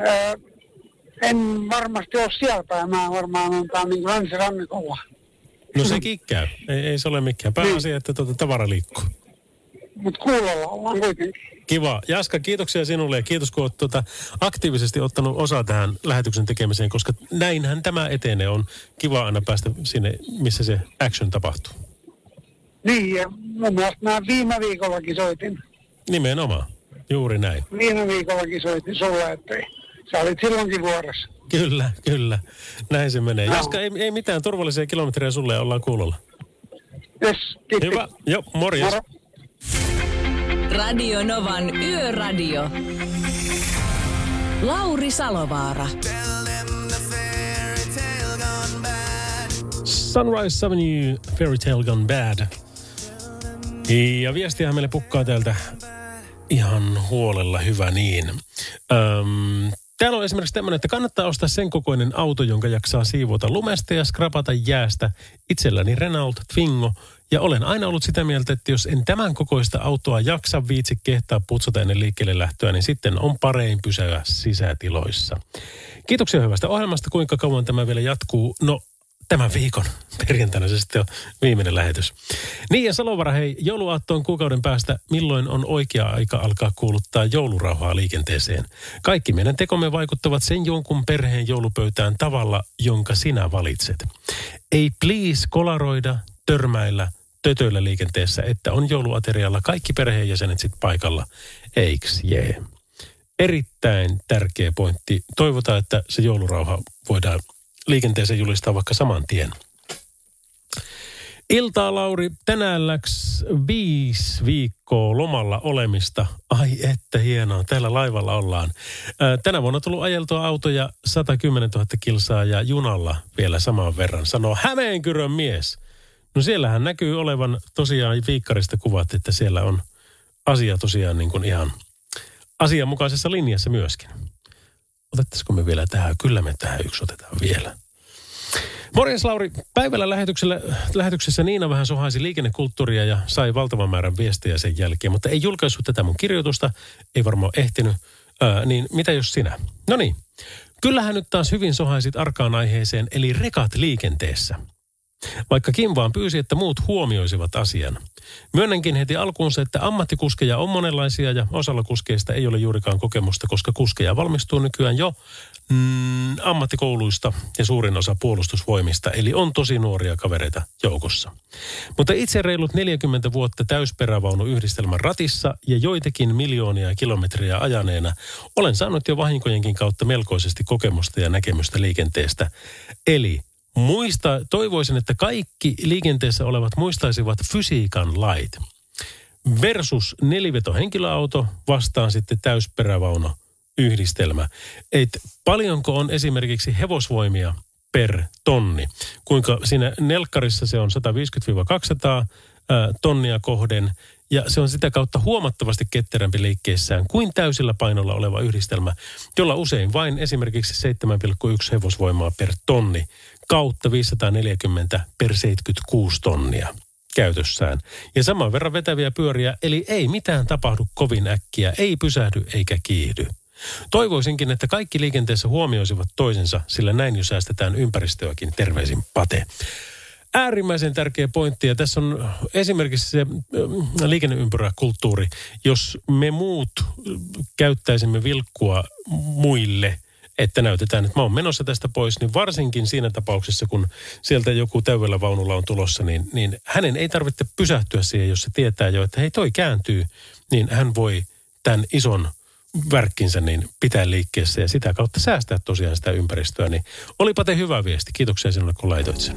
Öö, en varmasti ole siellä päin, mä varmaan on tää niin länsirannikolla. No sekin käy. Ei, ei se ole mikään. Pääasia, että tuota tavara liikkuu. Mutta kuulolla ollaan kuitenkin. Kiva. Jaska, kiitoksia sinulle ja kiitos kun olet tuota aktiivisesti ottanut osaa tähän lähetyksen tekemiseen, koska näinhän tämä etenee. On kiva aina päästä sinne, missä se action tapahtuu. Niin, ja mun mielestä mä viime viikollakin soitin. Nimenomaan. Juuri näin. Viime viikollakin soitin sulle, että sä olit silloinkin vuorossa. Kyllä, kyllä. Näin se menee. Joo. Jaska, ei, ei mitään turvallisia kilometrejä sulle ollaan kuulolla. Yes, tippi. Hyvä. Joo, morjes. Moro. Radio Novan Yöradio. Lauri Salovaara. Sunrise Avenue, Fairy Tale Gone Bad. Ja viestiä meille pukkaa täältä ihan huolella, hyvä niin. Öm, täällä on esimerkiksi tämmöinen, että kannattaa ostaa sen kokoinen auto, jonka jaksaa siivota lumesta ja skrapata jäästä. Itselläni Renault Twingo. Ja olen aina ollut sitä mieltä, että jos en tämän kokoista autoa jaksa viitsi kehtaa putsata ennen liikkeelle lähtöä, niin sitten on parein pysyä sisätiloissa. Kiitoksia hyvästä ohjelmasta. Kuinka kauan tämä vielä jatkuu? No, tämän viikon perjantaina se sitten on viimeinen lähetys. Niin ja Salovara, hei, jouluaatto on kuukauden päästä. Milloin on oikea aika alkaa kuuluttaa joulurauhaa liikenteeseen? Kaikki meidän tekomme vaikuttavat sen jonkun perheen joulupöytään tavalla, jonka sinä valitset. Ei please kolaroida, törmäillä, tötöillä liikenteessä, että on jouluaterialla kaikki perheenjäsenet sit paikalla. Eiks jee? Erittäin tärkeä pointti. Toivotaan, että se joulurauha voidaan liikenteeseen julistaa vaikka saman tien. Iltaa, Lauri. Tänään läks viisi viikkoa lomalla olemista. Ai että hienoa, täällä laivalla ollaan. Tänä vuonna on tullut ajeltua autoja 110 000 kilsaa ja junalla vielä saman verran, sanoo Hämeenkyrön mies. No siellähän näkyy olevan tosiaan viikkarista kuvat, että siellä on asia tosiaan niin kuin ihan asianmukaisessa linjassa myöskin. Otettaisiko me vielä tähän? Kyllä me tähän yksi otetaan vielä. Morjens Lauri, päivällä lähetyksellä, lähetyksessä Niina vähän sohaisi liikennekulttuuria ja sai valtavan määrän viestejä sen jälkeen, mutta ei julkaissut tätä mun kirjoitusta, ei varmaan ehtinyt. Ää, niin mitä jos sinä? No niin, kyllähän nyt taas hyvin sohaisit arkaan aiheeseen, eli rekat liikenteessä. Vaikka Kim vaan pyysi, että muut huomioisivat asian. Myönnänkin heti alkuunsa, että ammattikuskeja on monenlaisia ja osalla kuskeista ei ole juurikaan kokemusta, koska kuskeja valmistuu nykyään jo mm, ammattikouluista ja suurin osa puolustusvoimista, eli on tosi nuoria kavereita joukossa. Mutta itse reilut 40 vuotta täysperävaunu yhdistelmän ratissa ja joitakin miljoonia kilometriä ajaneena olen saanut jo vahinkojenkin kautta melkoisesti kokemusta ja näkemystä liikenteestä. Eli muista, toivoisin, että kaikki liikenteessä olevat muistaisivat fysiikan lait. Versus nelivetohenkilöauto vastaan sitten täysperävauno yhdistelmä. Et paljonko on esimerkiksi hevosvoimia per tonni? Kuinka siinä nelkkarissa se on 150-200 ää, tonnia kohden ja se on sitä kautta huomattavasti ketterämpi liikkeessään kuin täysillä painolla oleva yhdistelmä, jolla usein vain esimerkiksi 7,1 hevosvoimaa per tonni kautta 540 per 76 tonnia käytössään. Ja saman verran vetäviä pyöriä, eli ei mitään tapahdu kovin äkkiä, ei pysähdy eikä kiihdy. Toivoisinkin, että kaikki liikenteessä huomioisivat toisensa, sillä näin jo säästetään ympäristöäkin. Terveisin Pate. Äärimmäisen tärkeä pointti, ja tässä on esimerkiksi se liikenneympyräkulttuuri. Jos me muut käyttäisimme vilkkua muille, että näytetään, että mä oon menossa tästä pois, niin varsinkin siinä tapauksessa, kun sieltä joku täydellä vaunulla on tulossa, niin, niin hänen ei tarvitse pysähtyä siihen, jos se tietää jo, että hei toi kääntyy, niin hän voi tämän ison värkkinsä niin pitää liikkeessä ja sitä kautta säästää tosiaan sitä ympäristöä. Niin olipa te hyvä viesti. Kiitoksia sinulle, kun laitoit sen.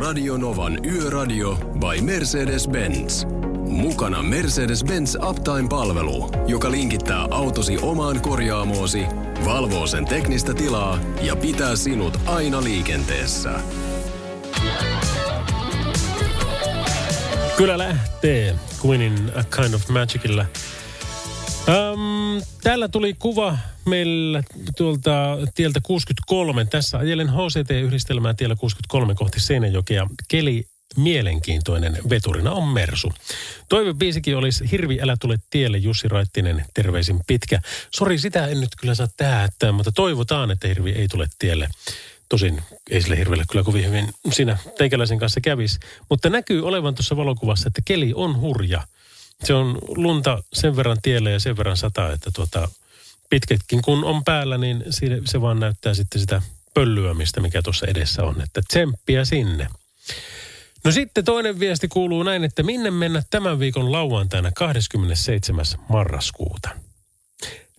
Radio Novan Yöradio by Mercedes-Benz. Mukana Mercedes-Benz Uptime-palvelu, joka linkittää autosi omaan korjaamoosi, valvoo sen teknistä tilaa ja pitää sinut aina liikenteessä. Kyllä lähtee Queenin A Kind of Magicilla. Um, täällä tuli kuva meillä tuolta tieltä 63. Tässä ajelen HCT-yhdistelmää tiellä 63 kohti Seinäjokea. Keli mielenkiintoinen veturina on Mersu. Toivebiisikin olisi Hirvi, älä tule tielle, Jussi Raittinen, terveisin pitkä. Sori, sitä en nyt kyllä saa tähtää, mutta toivotaan, että Hirvi ei tule tielle. Tosin ei sille hirveelle kyllä kovin hyvin siinä teikäläisen kanssa kävisi. Mutta näkyy olevan tuossa valokuvassa, että keli on hurja. Se on lunta sen verran tielle ja sen verran sataa, että tuota, pitkätkin kun on päällä, niin se vaan näyttää sitten sitä pöllyämistä, mikä tuossa edessä on. Että tsemppiä sinne. No sitten toinen viesti kuuluu näin, että minne mennä tämän viikon lauantaina 27. marraskuuta.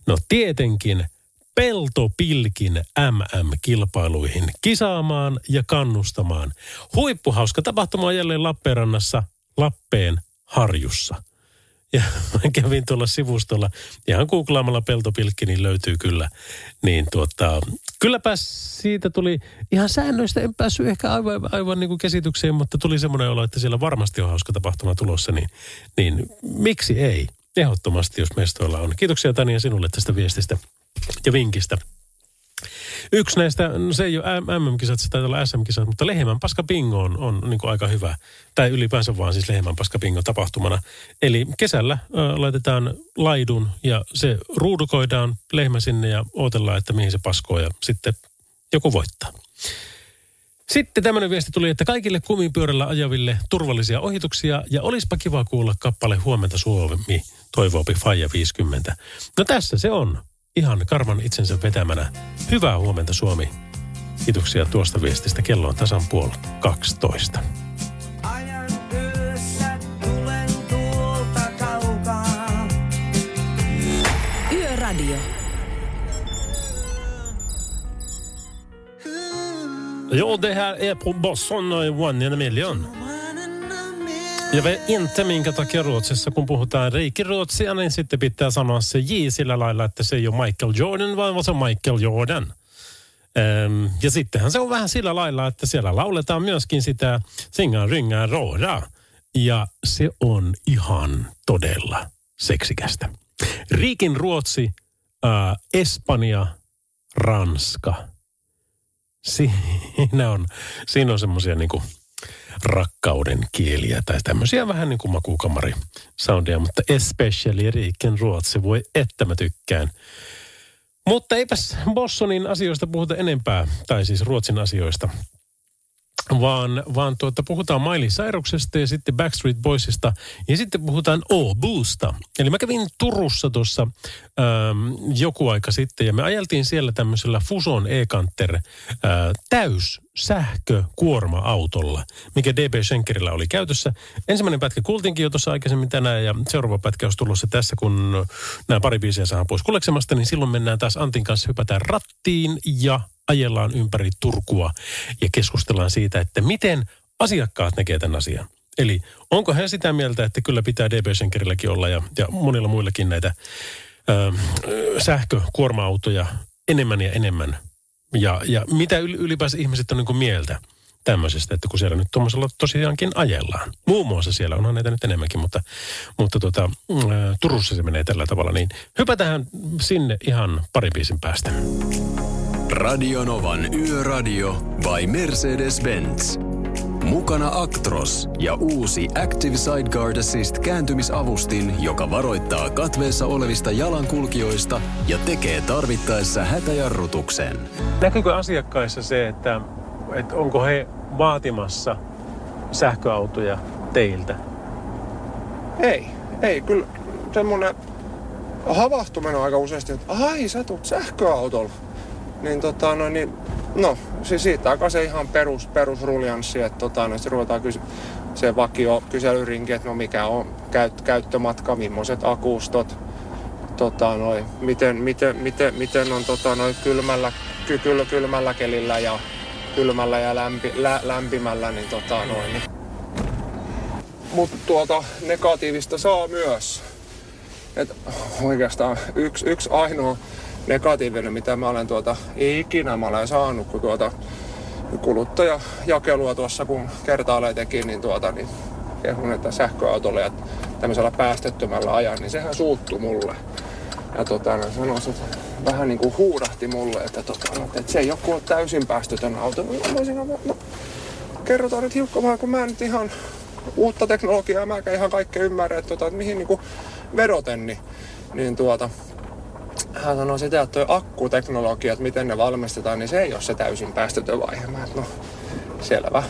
No tietenkin peltopilkin MM-kilpailuihin kisaamaan ja kannustamaan. Huippuhauska tapahtuma on jälleen Lappeenrannassa, Lappeen harjussa. Ja mä kävin tuolla sivustolla, ihan googlaamalla peltopilkki, niin löytyy kyllä. Niin tuota, kylläpä siitä tuli ihan säännöistä, en päässyt ehkä aivan, aivan niin kuin käsitykseen, mutta tuli semmoinen olo, että siellä varmasti on hauska tapahtuma tulossa, niin, niin miksi ei? Ehdottomasti, jos mestoilla on. Kiitoksia Tania sinulle tästä viestistä ja vinkistä. Yksi näistä, no se ei ole MM-kisat, se taitaa olla SM-kisat, mutta Lehmän paska bingo on, on niin aika hyvä. Tai ylipäänsä vaan siis Lehmän paska bingo tapahtumana. Eli kesällä ö, laitetaan laidun ja se ruudukoidaan lehmä sinne ja odotellaan, että mihin se paskoo ja sitten joku voittaa. Sitten tämmöinen viesti tuli, että kaikille kumipyörällä ajaville turvallisia ohituksia ja olispa kiva kuulla kappale Huomenta Suomi, toivoopi Faija 50. No tässä se on ihan karvan itsensä vetämänä. Hyvää huomenta Suomi. Kiitoksia tuosta viestistä. Kello on tasan puoli 12. Ajan yössä tulen tuolta kaukaa. Yöradio. Ja, det här är på Bosson One in a Million. Ja vet inte minkä takia Ruotsissa, kun puhutaan reikiruotsia, niin sitten pitää sanoa se J sillä lailla, että se ei ole Michael Jordan, vaan se on Michael Jordan. Öm, ja sittenhän se on vähän sillä lailla, että siellä lauletaan myöskin sitä Singan ryngää roora. Ja se on ihan todella seksikästä. Riikin Ruotsi, ää, Espanja, Ranska. Siinä on, siinä on semmoisia niinku rakkauden kieliä tai tämmöisiä vähän niin kuin makuukamari soundia, mutta especially Riiken Ruotsi, voi että mä tykkään. Mutta eipäs Bossonin asioista puhuta enempää, tai siis Ruotsin asioista. vaan, vaan tuota, puhutaan Miley Cyruksesta ja sitten Backstreet Boysista ja sitten puhutaan O-Boosta. Eli mä kävin Turussa tuossa ähm, joku aika sitten ja me ajeltiin siellä tämmöisellä Fuson E-Canter äh, täys sähkökuorma-autolla, mikä DB Schenkerillä oli käytössä. Ensimmäinen pätkä kuultiinkin jo tuossa aikaisemmin tänään ja seuraava pätkä olisi tulossa tässä, kun nämä pari biisiä saadaan pois kuleksemasta, niin silloin mennään taas Antin kanssa, hypätään rattiin ja ajellaan ympäri Turkua ja keskustellaan siitä, että miten asiakkaat näkee tämän asian. Eli onko hän sitä mieltä, että kyllä pitää DB Schenkerilläkin olla ja, ja monilla muillakin näitä ö, sähkökuorma-autoja enemmän ja enemmän. Ja, ja mitä ylipäänsä ihmiset on niin kuin mieltä tämmöisestä, että kun siellä nyt tuommoisella tosiaankin ajellaan. Muun muassa siellä onhan näitä nyt enemmänkin, mutta, mutta ä, Turussa se menee tällä tavalla. Niin hypätään sinne ihan pari biisin päästä. Radionovan Yöradio by Mercedes-Benz. Mukana Actros ja uusi Active Sideguard Assist kääntymisavustin, joka varoittaa katveessa olevista jalankulkijoista ja tekee tarvittaessa hätäjarrutuksen. Näkyykö asiakkaissa se, että, että onko he vaatimassa sähköautoja teiltä? Ei, ei, kyllä semmoinen havahtuminen on aika useasti, että ai sä tulet sähköautolla. Niin tota, no, niin, no siis siitä aika se ihan perus, perusruljanssi, että tota, no, ruvetaan kysy- se vakio kyselyrinki, että no mikä on käyt, käyttömatka, millaiset akustot, tota, noi, miten, miten, miten, miten on tota, noi kylmällä, ky, kyl, kylmällä kelillä ja kylmällä ja lämpi, lä, lämpimällä, niin tota, noin. Niin. Mutta tuota, negatiivista saa myös. Et oikeastaan yksi, yksi ainoa negatiivinen, mitä mä olen tuota, ikinä mä olen saanut, kun tuota kuluttajajakelua tuossa kun kertaalleen teki, niin tuota, niin kehun, että sähköautolla ja tämmöisellä päästettömällä ajan, niin sehän suuttu mulle. Ja tota, no, sanoisin, että vähän niin kuin huudahti mulle, että, tota, että se ei ole täysin päästötön auto. No, mä olisin, no, no, kerrotaan nyt hiukka kun mä nyt ihan uutta teknologiaa, mä ihan kaikki ymmärrä, että, tota, että mihin niin kuin vedoten, niin, niin tuota, hän sanoi sitä, että tuo akkuteknologia, että miten ne valmistetaan, niin se ei ole se täysin päästötön vaihe. Mä, no, selvä.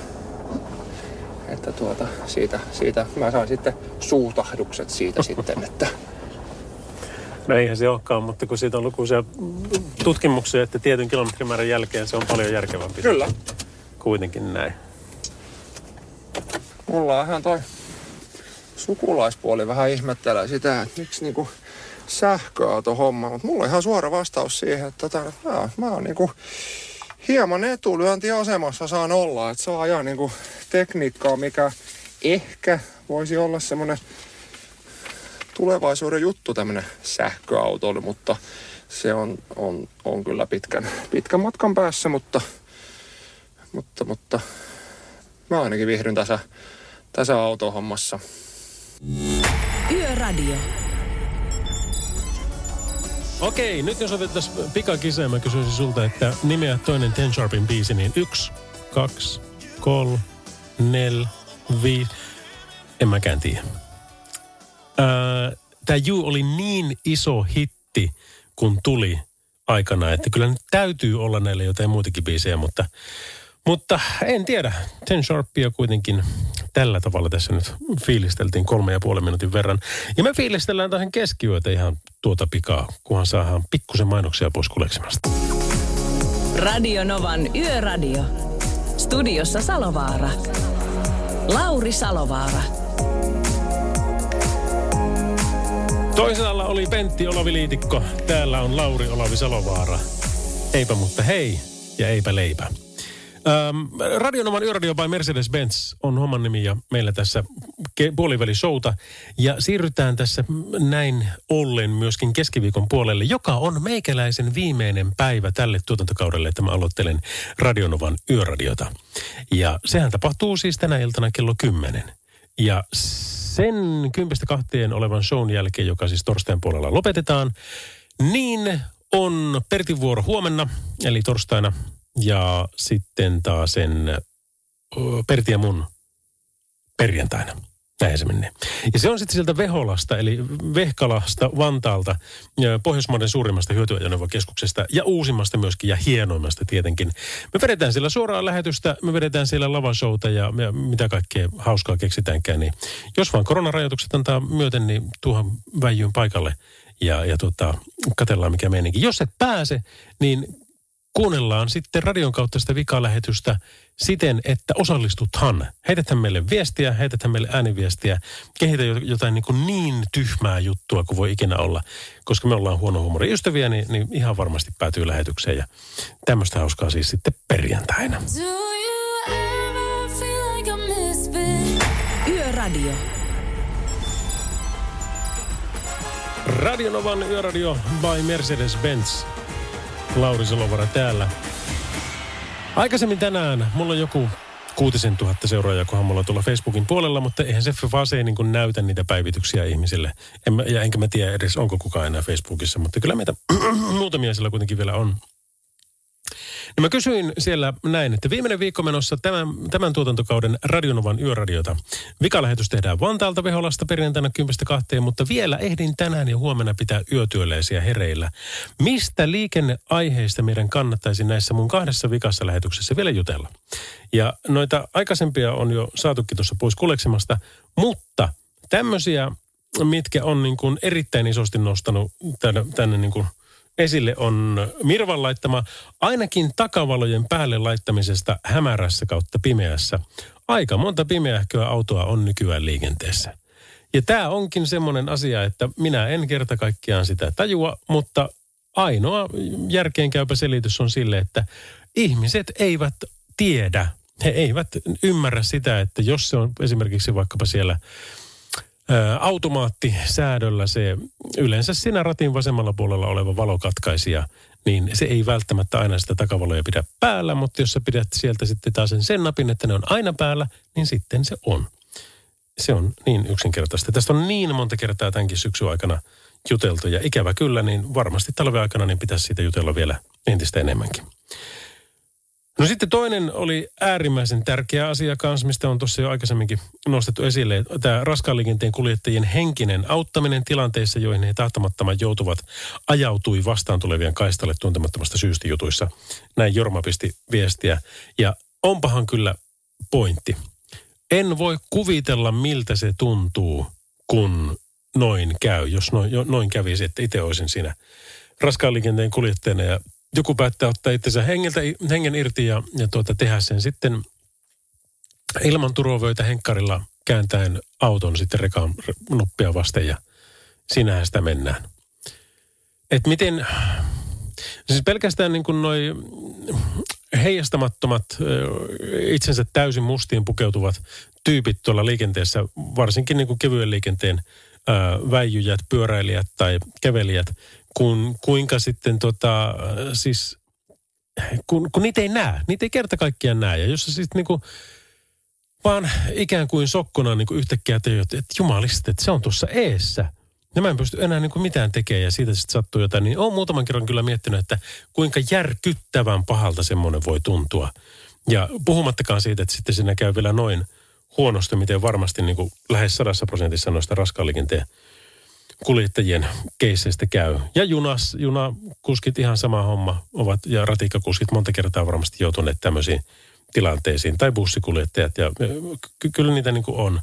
Että tuota, siitä, siitä mä sain sitten suutahdukset siitä sitten, että No eihän se olekaan, mutta kun siitä on lukuisia tutkimuksia, että tietyn kilometrimäärän jälkeen se on paljon järkevämpi. Kyllä. Kuitenkin näin. Mulla on ihan toi sukulaispuoli vähän ihmettelee sitä, että miksi niinku sähköauto homma, mutta mulla on ihan suora vastaus siihen, että tota, mä, mä oon niinku hieman etulyöntiasemassa saan olla, että saa ajaa niinku tekniikkaa, mikä ehkä voisi olla semmoinen tulevaisuuden juttu tämmöinen sähköauto, mutta se on, on, on kyllä pitkän, pitkän matkan päässä, mutta, mutta, mutta mä ainakin viihdyn tässä, tässä autohommassa. Yöradio. Okei, nyt jos otettaisiin pikakiseen, mä kysyisin sulta, että nimeä toinen Ten Sharpin biisi, niin yksi, kaksi, kolme, nel, viisi. En mäkään tiedä. Tämä You oli niin iso hitti, kun tuli aikana, että kyllä nyt täytyy olla näille jotain muitakin biisejä, mutta, mutta en tiedä. Ten Sharpia kuitenkin tällä tavalla tässä nyt fiilisteltiin kolme ja puolen minuutin verran. Ja me fiilistellään taas keskiyötä ihan tuota pikaa, kunhan saadaan pikkusen mainoksia pois kuleksimasta. Radio Novan Yöradio. Studiossa Salovaara. Lauri Salovaara. Toisella oli Pentti Olavi Liitikko, täällä on Lauri Olavi Salovaara. Eipä mutta hei ja eipä leipä. Ähm, Radionoman Yöradio by Mercedes-Benz on homman nimi ja meillä tässä ke- puoliväli-showta. Ja siirrytään tässä näin ollen myöskin keskiviikon puolelle, joka on meikäläisen viimeinen päivä tälle tuotantokaudelle, että mä aloittelen Radionovan Yöradiota. Ja sehän tapahtuu siis tänä iltana kello 10. Ja sen kympistä kahteen olevan shown jälkeen, joka siis torstain puolella lopetetaan, niin on Pertin vuoro huomenna, eli torstaina ja sitten taas sen Perti ja mun perjantaina. Näin se menee. Ja se on sitten sieltä Veholasta, eli Vehkalasta, Vantaalta, Pohjoismaiden suurimmasta hyötyajoneuvokeskuksesta ja uusimmasta myöskin ja hienoimmasta tietenkin. Me vedetään siellä suoraa lähetystä, me vedetään siellä lavashouta ja, ja mitä kaikkea hauskaa keksitäänkään. Niin jos vaan koronarajoitukset antaa myöten, niin tuohon väijyyn paikalle ja, ja tota, katellaan mikä meininki. Jos et pääse, niin kuunnellaan sitten radion kautta sitä vikalähetystä siten, että osallistuthan. Heitethän meille viestiä, heitethän meille ääniviestiä, kehitä jotain niin, kuin niin tyhmää juttua kuin voi ikinä olla. Koska me ollaan huono huumori ystäviä, niin, niin ihan varmasti päätyy lähetykseen. Ja tämmöistä hauskaa siis sitten perjantaina. Yöradio. Radionovan Yöradio by Mercedes-Benz. Lauri Salovara täällä. Aikaisemmin tänään mulla on joku kuutisen tuhatta seuraajaa, kunhan mulla tuolla Facebookin puolella, mutta eihän se fase ei niin näytä niitä päivityksiä ihmisille. En mä, ja enkä mä tiedä edes, onko kukaan enää Facebookissa, mutta kyllä meitä muutamia siellä kuitenkin vielä on. No mä kysyin siellä näin, että viimeinen viikko menossa tämän, tämän tuotantokauden Radionovan yöradiota. Vikalähetys tehdään Vantaalta Veholasta perjantaina 10.2, mutta vielä ehdin tänään ja huomenna pitää yötyöläisiä hereillä. Mistä liikenneaiheista meidän kannattaisi näissä mun kahdessa vikassa lähetyksessä vielä jutella? Ja noita aikaisempia on jo saatukin tuossa pois kuleksemasta, mutta tämmöisiä, mitkä on niin kuin erittäin isosti nostanut tänne, tänne niin kuin – esille on Mirvan laittama ainakin takavalojen päälle laittamisesta hämärässä kautta pimeässä. Aika monta pimeähköä autoa on nykyään liikenteessä. Ja tämä onkin semmoinen asia, että minä en kerta kaikkiaan sitä tajua, mutta ainoa järkeenkäypä selitys on sille, että ihmiset eivät tiedä, he eivät ymmärrä sitä, että jos se on esimerkiksi vaikkapa siellä automaattisäädöllä se yleensä siinä ratin vasemmalla puolella oleva valokatkaisija, niin se ei välttämättä aina sitä takavaloja pidä päällä, mutta jos sä pidät sieltä sitten taas sen, sen napin, että ne on aina päällä, niin sitten se on. Se on niin yksinkertaista. Tästä on niin monta kertaa tämänkin syksyn aikana juteltu ja ikävä kyllä, niin varmasti talven aikana niin pitäisi siitä jutella vielä entistä enemmänkin. No sitten toinen oli äärimmäisen tärkeä asia kanssa, mistä on tuossa jo aikaisemminkin nostettu esille. Tämä raskaan liikenteen kuljettajien henkinen auttaminen tilanteissa, joihin he tahtomattoman joutuvat, ajautui vastaan tulevien kaistalle tuntemattomasta syystä jutuissa. Näin Jorma pisti viestiä. Ja onpahan kyllä pointti. En voi kuvitella, miltä se tuntuu, kun noin käy. Jos noin, noin kävisi, että itse olisin siinä raskaan liikenteen kuljettajana ja joku päättää ottaa itsensä hengeltä, hengen irti ja, ja tuota, tehdä sen sitten ilman turvavöitä henkkarilla kääntäen auton sitten rekaan nuppia vasten ja sinähän sitä mennään. Et miten, siis pelkästään niin kuin noi heijastamattomat, itsensä täysin mustiin pukeutuvat tyypit tuolla liikenteessä, varsinkin niin kuin kevyen liikenteen väijyjät, pyöräilijät tai kävelijät, kun, kuinka sitten tota, siis, kun, kun niitä ei näe, niitä ei kerta kaikkiaan näe. Ja jos siis niin kuin, vaan ikään kuin sokkona niin kuin yhtäkkiä tajut, että jumalista, että se on tuossa eessä. Ja mä en pysty enää niin kuin mitään tekemään ja siitä sitten sattuu jotain. Niin olen muutaman kerran kyllä miettinyt, että kuinka järkyttävän pahalta semmoinen voi tuntua. Ja puhumattakaan siitä, että sitten siinä käy vielä noin huonosti, miten varmasti niin kuin lähes sadassa prosentissa noista raskaan liikenteen kuljettajien keisseistä käy. Ja junas, junakuskit ihan sama homma ovat, ja ratikkakuskit monta kertaa varmasti joutuneet tämmöisiin tilanteisiin, tai bussikuljettajat, ja ky- kyllä niitä niin kuin on.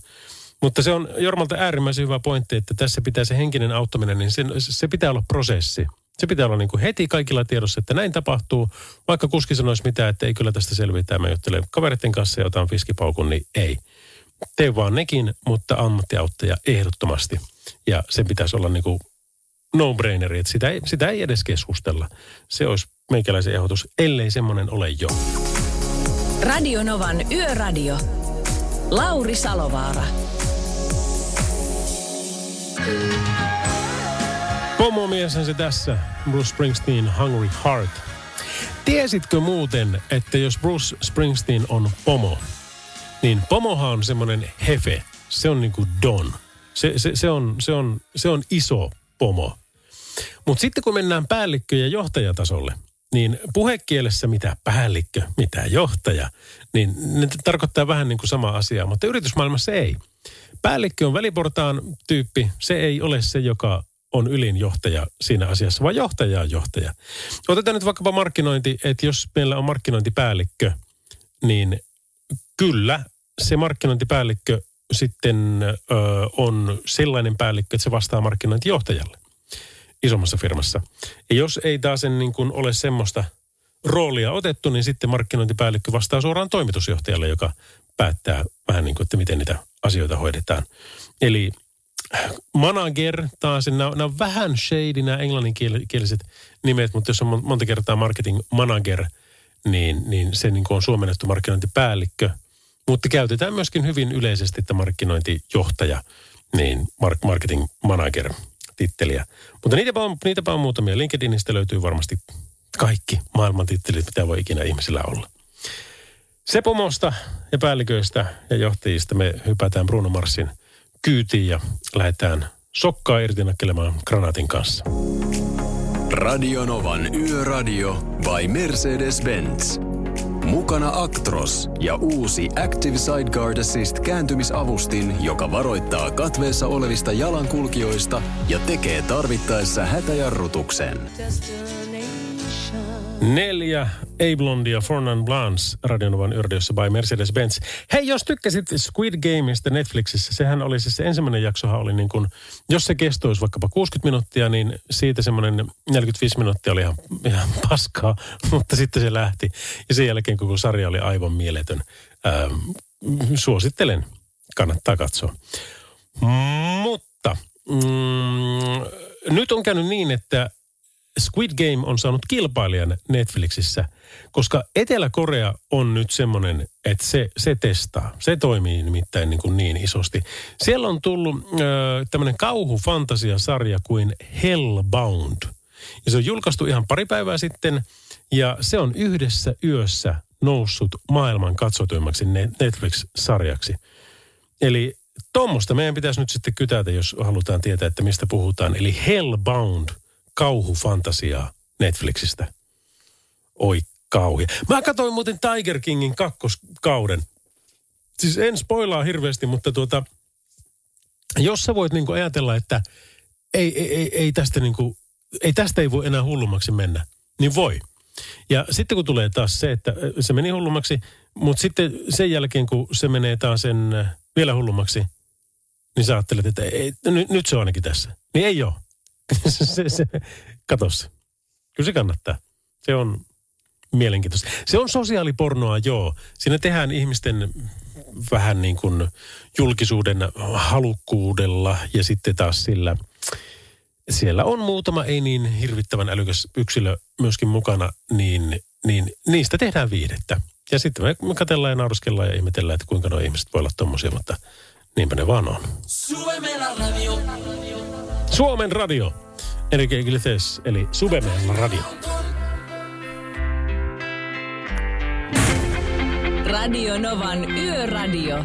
Mutta se on Jormalta äärimmäisen hyvä pointti, että tässä pitää se henkinen auttaminen, niin se, se pitää olla prosessi. Se pitää olla niin kuin heti kaikilla tiedossa, että näin tapahtuu. Vaikka kuski sanoisi mitään, että ei kyllä tästä selvitä, mä juttelen kavereiden kanssa ja otan fiskipaukun, niin ei. Tee vaan nekin, mutta ammattiauttaja ehdottomasti. Ja sen pitäisi olla niin kuin no-braineri, että sitä ei, sitä ei edes keskustella. Se olisi meikäläisen ehdotus, ellei semmoinen ole jo. Radio Novan Yöradio. Lauri Salovaara. Pomomieshän se tässä, Bruce Springsteen, Hungry Heart. Tiesitkö muuten, että jos Bruce Springsteen on pomo, niin pomohan on semmoinen hefe. Se on niinku don. Se, se, se, on, se, on, se on iso pomo. Mutta sitten kun mennään päällikkö- ja johtajatasolle, niin puhekielessä mitä päällikkö, mitä johtaja, niin ne tarkoittaa vähän niin kuin sama asia, mutta yritysmaailmassa ei. Päällikkö on väliportaan tyyppi. Se ei ole se, joka on ylin johtaja siinä asiassa, vaan johtaja on johtaja. Otetaan nyt vaikkapa markkinointi, että jos meillä on markkinointipäällikkö, niin kyllä se markkinointipäällikkö sitten ö, on sellainen päällikkö, että se vastaa markkinointijohtajalle isommassa firmassa. Ja jos ei taas niin kuin ole semmoista roolia otettu, niin sitten markkinointipäällikkö vastaa suoraan toimitusjohtajalle, joka päättää vähän niin kuin, että miten niitä asioita hoidetaan. Eli manager taas, nämä, nämä on vähän shady nämä englanninkieliset nimet, mutta jos on monta kertaa marketing manager, niin, niin se niin kuin on suomennettu markkinointipäällikkö. Mutta käytetään myöskin hyvin yleisesti, että markkinointijohtaja, niin marketing manager titteliä. Mutta niitäpä on, niitäpä on muutamia. LinkedInistä löytyy varmasti kaikki maailman tittelit, mitä voi ikinä ihmisillä olla. Sepomosta ja päälliköistä ja johtajista me hypätään Bruno Marsin kyytiin ja lähdetään sokkaa irti nakkelemaan granaatin kanssa. Radionovan Yöradio by Mercedes-Benz. Mukana Actros ja uusi Active Sideguard Assist kääntymisavustin, joka varoittaa katveessa olevista jalankulkijoista ja tekee tarvittaessa hätäjarrutuksen. Neljä Ei Blondia Fornan Blans Radionovan yrdiossa by Mercedes-Benz. Hei, jos tykkäsit Squid Gameista Netflixissä, sehän oli siis se ensimmäinen jaksohan oli niin kuin, jos se kestoisi vaikkapa 60 minuuttia, niin siitä semmoinen 45 minuuttia oli ihan, ihan paskaa, mutta sitten se lähti. Ja sen jälkeen koko sarja oli aivan mieletön. Ähm, suosittelen, kannattaa katsoa. Mutta mm, nyt on käynyt niin, että Squid Game on saanut kilpailijan Netflixissä, koska Etelä-Korea on nyt semmoinen, että se, se testaa. Se toimii nimittäin niin, kuin niin isosti. Siellä on tullut äh, tämmöinen kauhufantasiasarja kuin Hellbound. Ja se on julkaistu ihan pari päivää sitten ja se on yhdessä yössä noussut maailman katsotuimmaksi Netflix-sarjaksi. Eli tuommoista meidän pitäisi nyt sitten kytätä, jos halutaan tietää, että mistä puhutaan. Eli Hellbound – kauhufantasiaa Netflixistä. Oi kauhia. Mä katsoin muuten Tiger Kingin kakkoskauden. Siis en spoilaa hirveästi, mutta tuota, jos sä voit niinku ajatella, että ei, ei, ei, ei, tästä niinku, ei tästä ei voi enää hullummaksi mennä, niin voi. Ja sitten kun tulee taas se, että se meni hullummaksi, mutta sitten sen jälkeen kun se menee taas sen vielä hullummaksi, niin sä ajattelet, että ei, nyt, nyt se on ainakin tässä. Niin ei ole. Se, se, se. Kyllä se kannattaa. Se on mielenkiintoista. Se on sosiaalipornoa, joo. Siinä tehdään ihmisten vähän niin kuin julkisuuden halukkuudella ja sitten taas sillä, siellä on muutama ei niin hirvittävän älykäs yksilö myöskin mukana, niin, niin niistä tehdään viihdettä. Ja sitten me, me katsellaan ja nauruskellaan ja ihmetellään, että kuinka nuo ihmiset voi olla tommosia, mutta niinpä ne vaan on. Suomen radio. Enrique Iglesias, eli Subemella radio. Radio Novan Yöradio.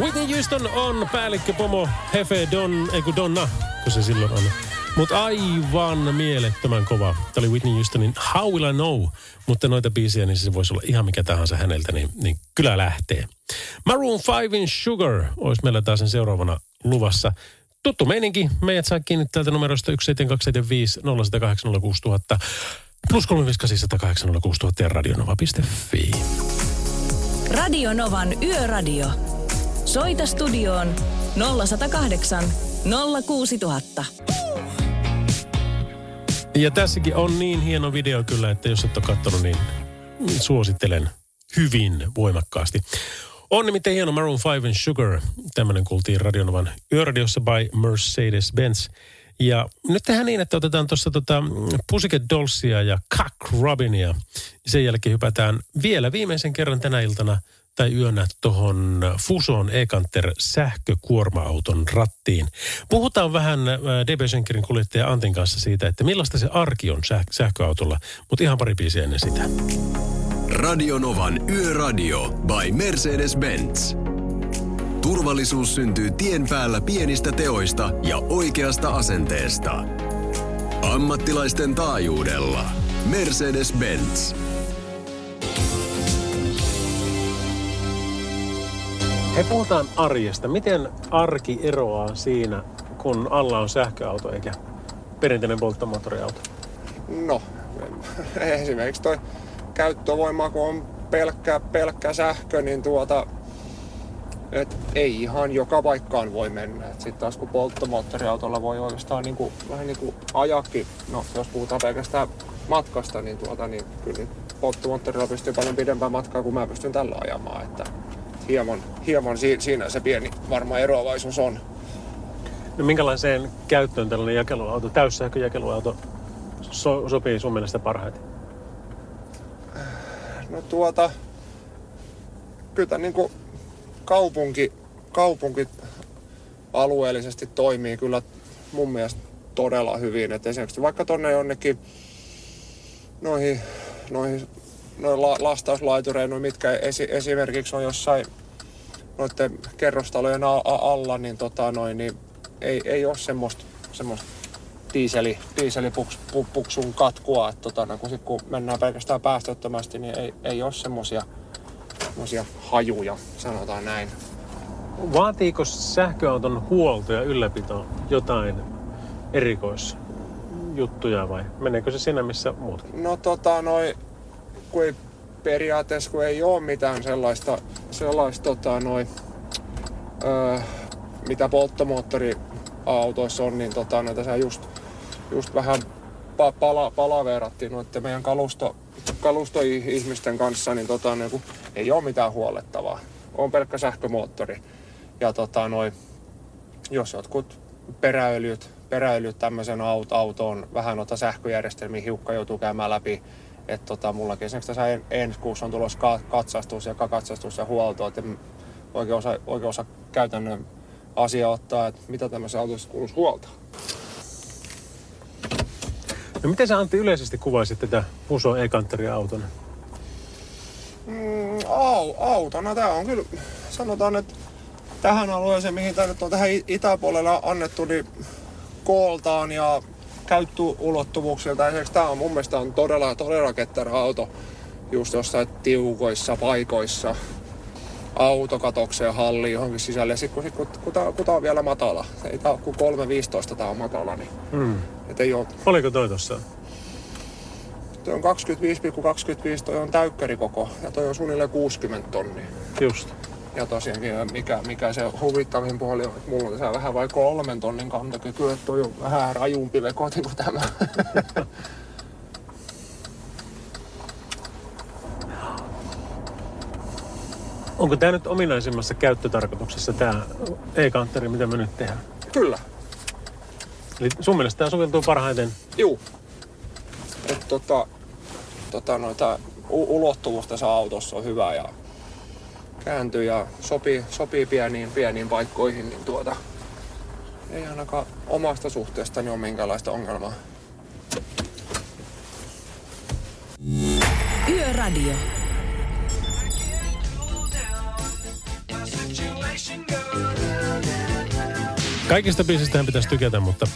Whitney Houston on päällikkö pomo Hefe Don, ei kun Donna, kun se silloin on. Mutta aivan mielettömän kova. Tämä oli Whitney Houstonin How Will I Know. Mutta noita biisiä, niin se voisi olla ihan mikä tahansa häneltä, niin, niin kyllä lähtee. Maroon 5 in Sugar olisi meillä taas sen seuraavana luvassa. Tuttu meininki. Meidät saa kiinni täältä numerosta 17275 0806000 plus 358 ja radionova.fi. Radio Novan Yöradio. Soita studioon 0108 06000. Ja tässäkin on niin hieno video kyllä, että jos et ole katsonut, niin suosittelen hyvin voimakkaasti. On nimittäin hieno Maroon 5 and Sugar. Tämmöinen kuultiin Radionovan yöradiossa by Mercedes-Benz. Ja nyt tehdään niin, että otetaan tuossa tota Pussycat Dollsia ja Cuck Robinia. Sen jälkeen hypätään vielä viimeisen kerran tänä iltana – tai yönä tuohon Fuson Ekanter sähkökuorma-auton rattiin. Puhutaan vähän äh, DB Schenkerin kuljettaja Antin kanssa siitä, että millaista se arki on säh- sähköautolla, mutta ihan pari biisiä ennen sitä. Radionovan Yöradio by Mercedes-Benz. Turvallisuus syntyy tien päällä pienistä teoista ja oikeasta asenteesta. Ammattilaisten taajuudella. Mercedes-Benz. Hei, puhutaan arjesta. Miten arki eroaa siinä, kun alla on sähköauto eikä perinteinen polttomoottoriauto? No, esimerkiksi toi käyttövoima, kun on pelkkä, pelkkä sähkö, niin tuota, et ei ihan joka paikkaan voi mennä. Sitten taas kun polttomoottoriautolla voi oikeastaan niin kuin, vähän niin kuin ajakin, no jos puhutaan pelkästään matkasta, niin, tuota, niin kyllä polttomoottorilla pystyy paljon pidempään matkaa kuin mä pystyn tällä ajamaan. Että hieman, hieman si- siinä se pieni varma eroavaisuus on. No minkälaiseen käyttöön tällainen jakeluauto, täyssähköjakeluauto so- sopii sun mielestä parhaiten? No tuota, kyllä tää niinku kaupunki, kaupunki alueellisesti toimii kyllä mun mielestä todella hyvin. Et esimerkiksi vaikka tonne jonnekin noihin, noihin noin la, lastauslaitureihin, noin mitkä esi, esimerkiksi on jossain noiden kerrostalojen a, a, alla, niin, tota, noin, niin ei, ei ole semmoista, semmoista diiseli, diiselipuksun katkua. Että tota, no, kun, sit, kun mennään pelkästään päästöttömästi, niin ei, ei ole semmoisia semmosia hajuja, sanotaan näin. Vaatiiko sähköauton huolto ja ylläpito jotain erikoisjuttuja vai meneekö se siinä missä muutkin? No tota noin, kun ei periaatteessa kun ei ole mitään sellaista, sellaista tota noin, öö, mitä polttomoottoriautoissa on, niin tota, no, tässä just, just vähän pa- pala, palaverattiin noiden meidän kalusto, kalustoihmisten kanssa, niin tota, niin kun ei ole mitään huolettavaa. On pelkkä sähkömoottori. Ja tota, noi, jos jotkut peräöljyt, peräöljyt tämmöisen auto, autoon vähän noita sähköjärjestelmiä hiukka joutuu käymään läpi. Että tota, mullakin esimerkiksi tässä en, ensi kuussa on tulossa ka- katsastus ja katsastus ja huolto, että oikein osa, oikein osa käytännön asia ottaa, että mitä tämmöisessä autossa kuuluisi huolta. No miten sä Antti yleisesti kuvaisit tätä Uso e-kanteri-autona? Mm, au, autona tämä on kyllä, sanotaan, että tähän alueeseen, mihin tämä nyt on tähän itäpuolella annettu, niin kooltaan ja käyttöulottuvuuksilta. Esimerkiksi tämä on mun mielestä on todella, todella ketterä auto just jossain tiukoissa paikoissa autokatokseen halliin johonkin sisälle. Sitten kun, kun, kun, tää, kun tää on vielä matala, ei tää kuin 3.15 tää on matala, niin Mm. et ei ole, Oliko toi tossa? toi on 25,25, toi on täykkärikoko ja toi on suunnilleen 60 tonnia. Just. Ja tosiaankin mikä, mikä se huvittavin puoli on, että mulla on tässä vähän vai kolmen tonnin kantokyky, että toi on vähän rajumpi vekoti kuin tämä. Onko tämä nyt ominaisimmassa käyttötarkoituksessa tämä e-kanteri, mitä me nyt tehdään? Kyllä, Eli sun mielestä tämä soveltuu parhaiten juu. Et tota, tota noita u- ulottuvuus tässä autossa on hyvä ja kääntyy ja sopii, sopii pieniin, pieniin paikkoihin, niin tuota, ei ainakaan omasta suhteestani ole minkäänlaista ongelmaa. Yöradio. Kaikista biisistähän pitäisi tykätä, mutta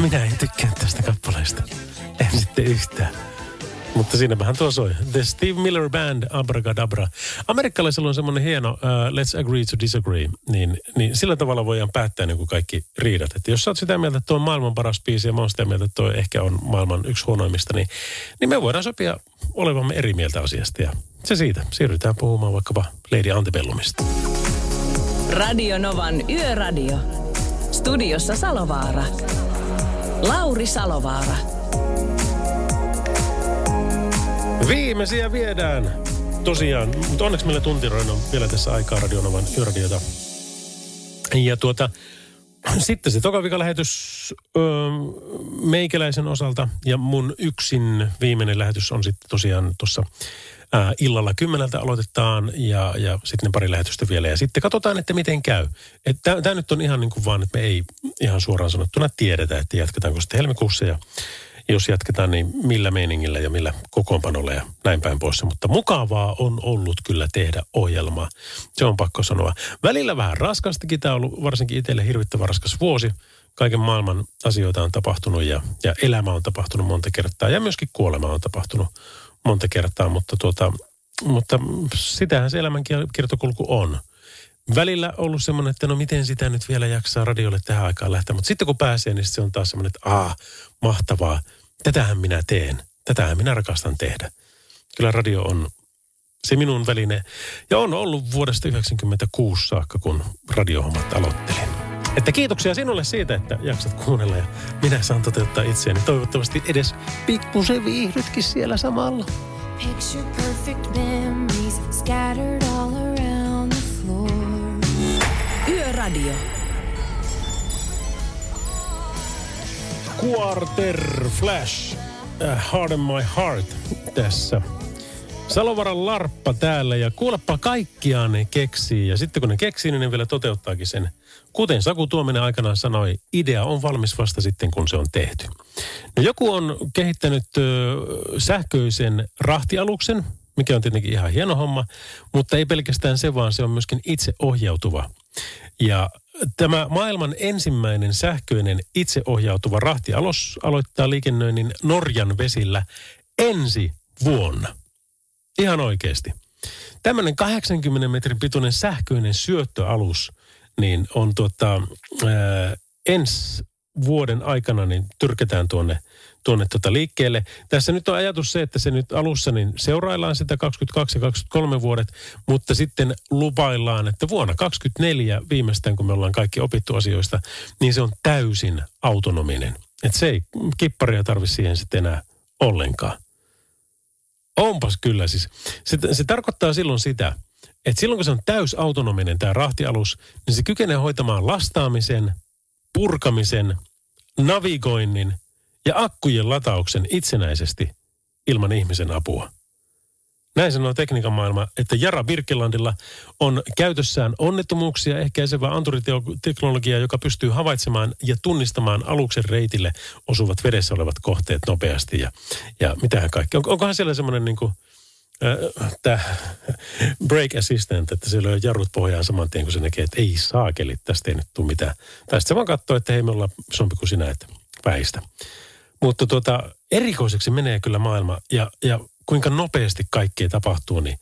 minä en tykkää tästä kappaleesta. En sitten yhtään. Mutta siinäpähän tuo soi. The Steve Miller Band, Abracadabra. Amerikkalaisilla on semmoinen hieno uh, Let's Agree to Disagree. Niin, niin sillä tavalla voidaan päättää niin kuin kaikki riidat. Että jos sä oot sitä mieltä, että tuo on maailman paras biisi ja mä oon sitä mieltä, että tuo ehkä on maailman yksi huonoimmista, niin, niin me voidaan sopia olevamme eri mieltä asiasta. Ja se siitä. Siirrytään puhumaan vaikkapa Lady Antebellumista. Radio Novan Yöradio. Studiossa Salovaara. Lauri Salovaara. Viimeisiä viedään. Tosiaan, mutta onneksi meillä tuntiroin on vielä tässä aikaa Radionovan yöradiota. Ja tuota, sitten se toka lähetys öö, meikäläisen osalta ja mun yksin viimeinen lähetys on sitten tosiaan tuossa illalla kymmeneltä aloitetaan ja, ja sitten ne pari lähetystä vielä. Ja sitten katsotaan, että miten käy. Tämä nyt on ihan niin kuin vaan, että me ei ihan suoraan sanottuna tiedetä, että jatketaanko sitten helmikuussa ja jos jatketaan, niin millä meiningillä ja millä kokoonpanolla ja näin päin pois. Mutta mukavaa on ollut kyllä tehdä ohjelmaa. Se on pakko sanoa. Välillä vähän raskastakin. Tämä on ollut varsinkin itselle hirvittävän raskas vuosi. Kaiken maailman asioita on tapahtunut ja, ja elämä on tapahtunut monta kertaa. Ja myöskin kuolema on tapahtunut monta kertaa. Mutta, tuota, mutta sitähän se elämän kiertokulku on. Välillä ollut semmoinen, että no miten sitä nyt vielä jaksaa radiolle tähän aikaan lähteä. Mutta sitten kun pääsee, niin se on taas semmoinen, että aah, mahtavaa. Tätähän minä teen. Tätähän minä rakastan tehdä. Kyllä radio on se minun väline. Ja on ollut vuodesta 1996 saakka, kun radiohommat aloittelin. Että kiitoksia sinulle siitä, että jaksat kuunnella ja minä saan toteuttaa itseäni. Toivottavasti edes pikkusen viihdytkin siellä samalla. Picture perfect memories scattered all around. Yöradio. Quarter Flash, in My Heart tässä. Salovaran larppa täällä ja kuulepa kaikkiaan ne keksii. Ja sitten kun ne keksii, niin ne vielä toteuttaakin sen. Kuten Saku Tuominen aikanaan sanoi, idea on valmis vasta sitten, kun se on tehty. No joku on kehittänyt ö, sähköisen rahtialuksen, mikä on tietenkin ihan hieno homma, mutta ei pelkästään se, vaan se on myöskin itseohjautuva. Ja tämä maailman ensimmäinen sähköinen itseohjautuva rahtialus aloittaa liikennöinnin Norjan vesillä ensi vuonna. Ihan oikeasti. Tämmöinen 80 metrin pituinen sähköinen syöttöalus, niin on tuota, ää, ensi vuoden aikana niin tyrkätään tuonne, tuonne tuota liikkeelle. Tässä nyt on ajatus se, että se nyt alussa niin seuraillaan sitä 22 ja 23 vuodet, mutta sitten lupaillaan, että vuonna 24 viimeistään, kun me ollaan kaikki opittu asioista, niin se on täysin autonominen. Että se ei kipparia tarvitse siihen sitten enää ollenkaan. Onpas kyllä siis. Se, se tarkoittaa silloin sitä, että silloin kun se on täysautonominen tämä rahtialus, niin se kykenee hoitamaan lastaamisen, purkamisen, navigoinnin ja akkujen latauksen itsenäisesti ilman ihmisen apua. Näin sanoo tekniikan maailma, että Jara Birkelandilla on käytössään onnettomuuksia ehkäisevää anturiteknologiaa, joka pystyy havaitsemaan ja tunnistamaan aluksen reitille osuvat vedessä olevat kohteet nopeasti. Ja, ja mitähän kaikki. On, onkohan siellä semmoinen niin äh, tämä break assistant, että se lyö jarrut pohjaan saman tien, kun se näkee, että ei saakeli, tästä ei nyt tule mitään. Tai sitten se vaan katsoo, että hei me ollaan sompi kuin sinä, että väistä. Mutta tuota, erikoiseksi menee kyllä maailma ja, ja kuinka nopeasti kaikkea tapahtuu, niin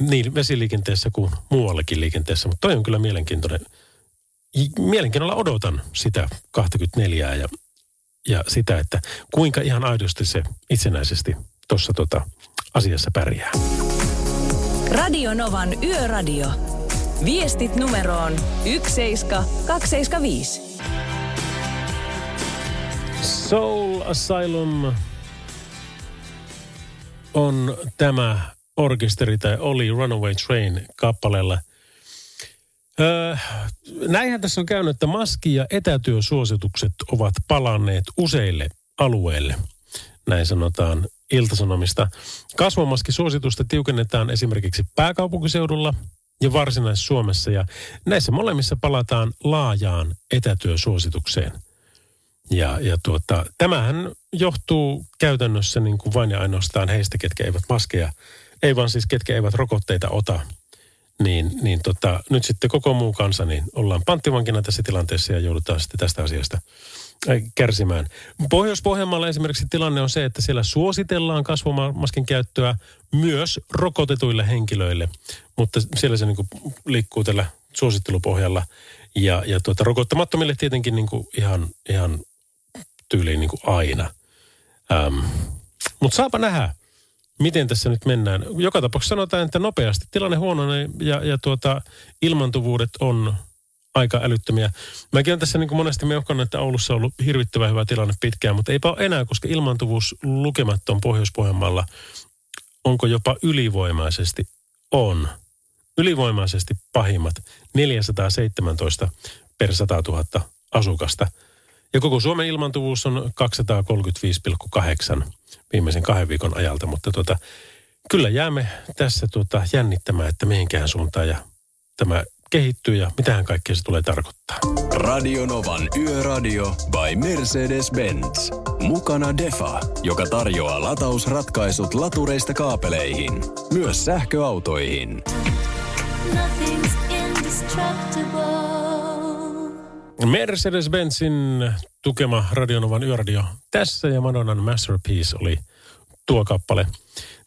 niin vesiliikenteessä kuin muuallakin liikenteessä. Mutta toi on kyllä mielenkiintoinen. Mielenkiinnolla odotan sitä 24 ja, ja sitä, että kuinka ihan aidosti se itsenäisesti tuossa tota asiassa pärjää. Radio Novan Yöradio. Viestit numeroon 17275. Soul Asylum on tämä orkesteri tai oli Runaway Train kappaleella. Öö, näinhän tässä on käynyt, että maski- ja etätyösuositukset ovat palanneet useille alueille. Näin sanotaan Iltasanomista. Kasvomaskisuositusta tiukennetaan esimerkiksi pääkaupunkiseudulla ja Varsinais-Suomessa ja näissä molemmissa palataan laajaan etätyösuositukseen – ja, ja tuota, tämähän johtuu käytännössä niin kuin vain ja ainoastaan heistä, ketkä eivät maskeja, ei vaan siis ketkä eivät rokotteita ota. Niin, niin tota, nyt sitten koko muu kansa, niin ollaan panttivankina tässä tilanteessa ja joudutaan sitten tästä asiasta kärsimään. Pohjois-Pohjanmaalla esimerkiksi tilanne on se, että siellä suositellaan kasvomaskin käyttöä myös rokotetuille henkilöille, mutta siellä se niin kuin liikkuu tällä suosittelupohjalla. Ja, ja tuota, rokottamattomille tietenkin niin kuin ihan, ihan tyyliin niin kuin aina. Ähm, Mutta saapa nähdä, miten tässä nyt mennään. Joka tapauksessa sanotaan, että nopeasti tilanne huononee ja, ja tuota, ilmantuvuudet on aika älyttömiä. Mäkin olen tässä niin kuin monesti meuhkannut, että Oulussa on ollut hirvittävän hyvä tilanne pitkään, mutta eipä ole enää, koska ilmantuvuus lukematon Pohjois-Pohjanmaalla onko jopa ylivoimaisesti on. Ylivoimaisesti pahimmat 417 per 100 000 asukasta – ja koko Suomen ilmantuvuus on 235,8 viimeisen kahden viikon ajalta, mutta tuota, kyllä jäämme tässä tuota jännittämään, että mihinkään suuntaan ja tämä kehittyy ja mitähän kaikkea se tulee tarkoittaa. Radio Novan Yöradio by Mercedes-Benz. Mukana Defa, joka tarjoaa latausratkaisut latureista kaapeleihin, myös sähköautoihin. Nothing's indestructible. Mercedes-Benzin tukema Radionovan yöradio tässä ja Madonnan Masterpiece oli tuo kappale.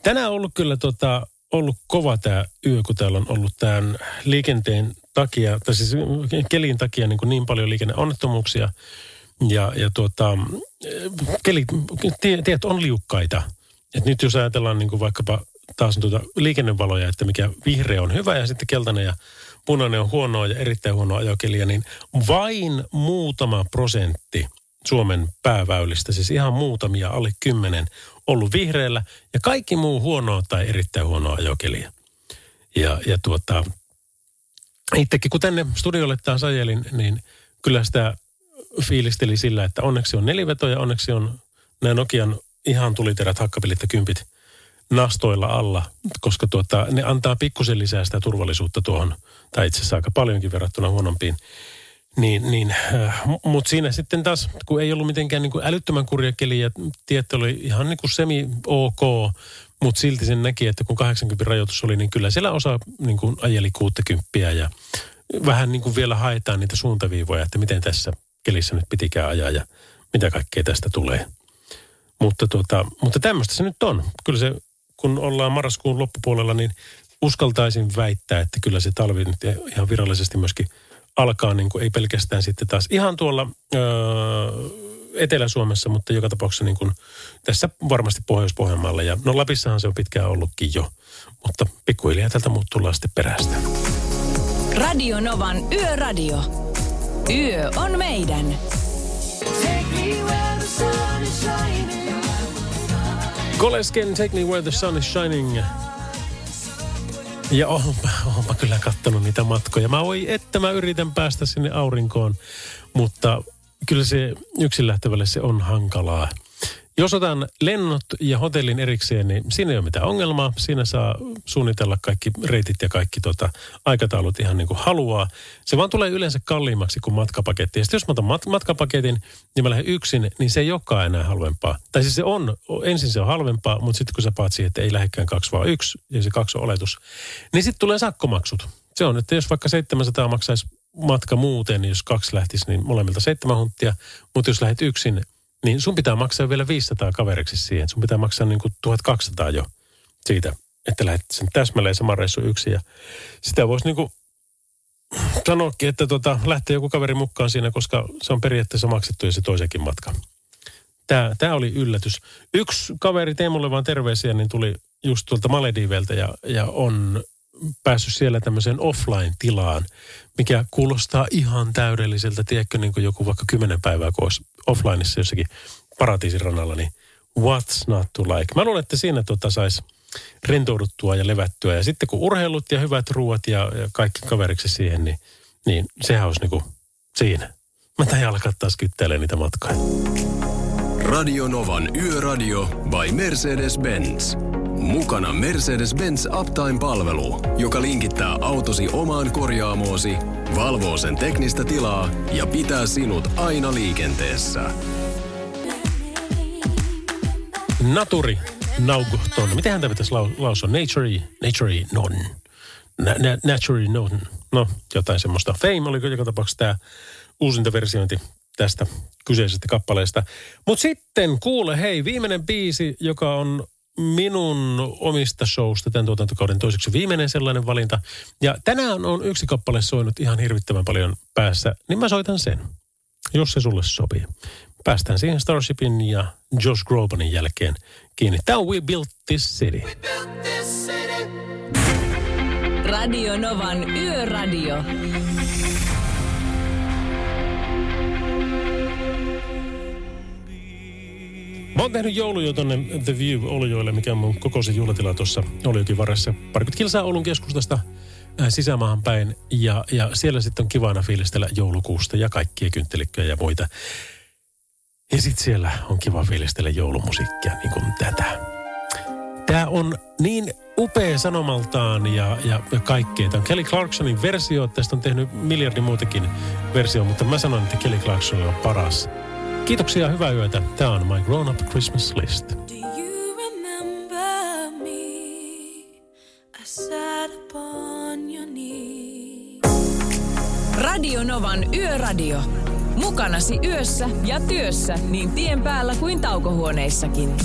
Tänään on ollut kyllä tota, ollut kova tämä yö, kun täällä on ollut tämän liikenteen takia, tai siis kelin takia niin, kuin niin paljon liikenneonnettomuuksia. Ja, ja tuota, kelit, tie, tiet on liukkaita. Et nyt jos ajatellaan niin kuin vaikkapa taas tuota liikennevaloja, että mikä vihreä on hyvä ja sitten keltainen ja punainen on huonoa ja erittäin huonoa ajokeliä, niin vain muutama prosentti Suomen pääväylistä, siis ihan muutamia, alle kymmenen, ollut vihreällä ja kaikki muu huonoa tai erittäin huonoa ajokeliä. Ja, ja tuota, itsekin kun tänne studiolle taas ajelin, niin kyllä sitä fiilisteli sillä, että onneksi on neliveto ja onneksi on nämä Nokian ihan tuliterät hakkapilit ja kympit nastoilla alla, koska tuota, ne antaa pikkusen lisää sitä turvallisuutta tuohon, tai itse asiassa aika paljonkin verrattuna huonompiin. Niin, niin, äh, mutta siinä sitten taas, kun ei ollut mitenkään niin kuin älyttömän kurja keli ja tieto oli ihan niin kuin semi-ok, mutta silti sen näki, että kun 80 rajoitus oli, niin kyllä siellä osa niin kuin ajeli 60 ja vähän niin kuin vielä haetaan niitä suuntaviivoja, että miten tässä kelissä nyt pitikään ajaa ja mitä kaikkea tästä tulee. Mutta, tuota, mutta tämmöistä se nyt on. Kyllä se, kun ollaan marraskuun loppupuolella, niin uskaltaisin väittää, että kyllä se talvi nyt ihan virallisesti myöskin alkaa, niin kuin ei pelkästään sitten taas ihan tuolla öö, Etelä-Suomessa, mutta joka tapauksessa niin kuin tässä varmasti Pohjois-Pohjanmaalla. Ja no Lapissahan se on pitkään ollutkin jo, mutta pikkuhiljaa tältä muut tullaan sitten perästä. Radio Novan Yöradio. Yö on meidän. Kolesken Take Me Where the Sun is Shining. Ja oonpa, oonpa kyllä kattonut niitä matkoja. Mä voi, että mä yritän päästä sinne aurinkoon, mutta kyllä se yksin lähtevälle se on hankalaa. Jos otan lennot ja hotellin erikseen, niin siinä ei ole mitään ongelmaa. Siinä saa suunnitella kaikki reitit ja kaikki tota, aikataulut ihan niin kuin haluaa. Se vaan tulee yleensä kalliimmaksi kuin matkapaketti. Ja sitten jos mä otan mat- matkapaketin ja mä lähden yksin, niin se ei olekaan enää halvempaa. Tai siis se on, ensin se on halvempaa, mutta sitten kun sä paat siihen, että ei lähdekään kaksi vaan yksi, ja se kaksi on oletus, niin sitten tulee sakkomaksut. Se on, että jos vaikka 700 maksaisi matka muuten, niin jos kaksi lähtisi, niin molemmilta seitsemän hunttia. Mutta jos lähdet yksin, niin sun pitää maksaa vielä 500 kaveriksi siihen. Sun pitää maksaa niin kuin 1200 jo siitä, että lähdet sen täsmälleen saman reissu yksin. Ja sitä voisi niin kuin sanoakin, että tota, lähtee joku kaveri mukaan siinä, koska se on periaatteessa maksettu jo se toisenkin matka. Tämä, tämä oli yllätys. Yksi kaveri, Teemulle vaan terveisiä, niin tuli just tuolta Malediveltä ja, ja on päässyt siellä tämmöiseen offline-tilaan, mikä kuulostaa ihan täydelliseltä, tiedätkö, niin kuin joku vaikka kymmenen päivää, kun olisi offlineissa jossakin paratiisin rannalla, niin what's not to like. Mä luulen, että siinä tota saisi rentouduttua ja levättyä. Ja sitten kun urheilut ja hyvät ruuat ja, ja kaikki kaveriksi siihen, niin, niin sehän olisi niin kuin siinä. Mä tain alkaa taas kyttelemään niitä matkoja. Radio Novan Yöradio by Mercedes-Benz. Mukana Mercedes-Benz Uptime-palvelu, joka linkittää autosi omaan korjaamoosi, valvoo sen teknistä tilaa ja pitää sinut aina liikenteessä. Naturi Naughton. Miten häntä pitäisi lau- lausua? Naturey, naturey non. Na, na, naturey non. No, jotain semmoista. Fame oli joka tapauksessa tämä uusinta versiointi tästä kyseisestä kappaleesta. Mutta sitten kuule, hei, viimeinen biisi, joka on minun omista showsta tämän tuotantokauden toiseksi viimeinen sellainen valinta. Ja tänään on yksi kappale soinut ihan hirvittävän paljon päässä, niin mä soitan sen, jos se sulle sopii. Päästään siihen Starshipin ja Josh Grobanin jälkeen kiinni. Tämä on We Built This City. Radio Novan Yöradio. Mä oon tehnyt jouluja tonne The View Olujoille, mikä on mun kokoisen juhlatila tuossa Olujokin varressa. Parikymmentä kilsaa Oulun keskustasta äh, sisämaahan päin. Ja, ja siellä sitten on kivana fiilistellä joulukuusta ja kaikkia kynttelikköjä ja muita. Ja sitten siellä on kiva fiilistellä joulumusiikkia, niin kuin tätä. Tämä on niin upea sanomaltaan ja, ja, ja kaikkea. Tämä on Kelly Clarksonin versio. Tästä on tehnyt miljardi muutakin versio, mutta mä sanon, että Kelly Clarkson on paras. Kiitoksia, hyvää yötä. Tämä on My Grown Up Christmas List. Do you remember me? I sat upon your knee. Radio Novan Yöradio. Mukanasi yössä ja työssä niin tien päällä kuin taukohuoneissakin.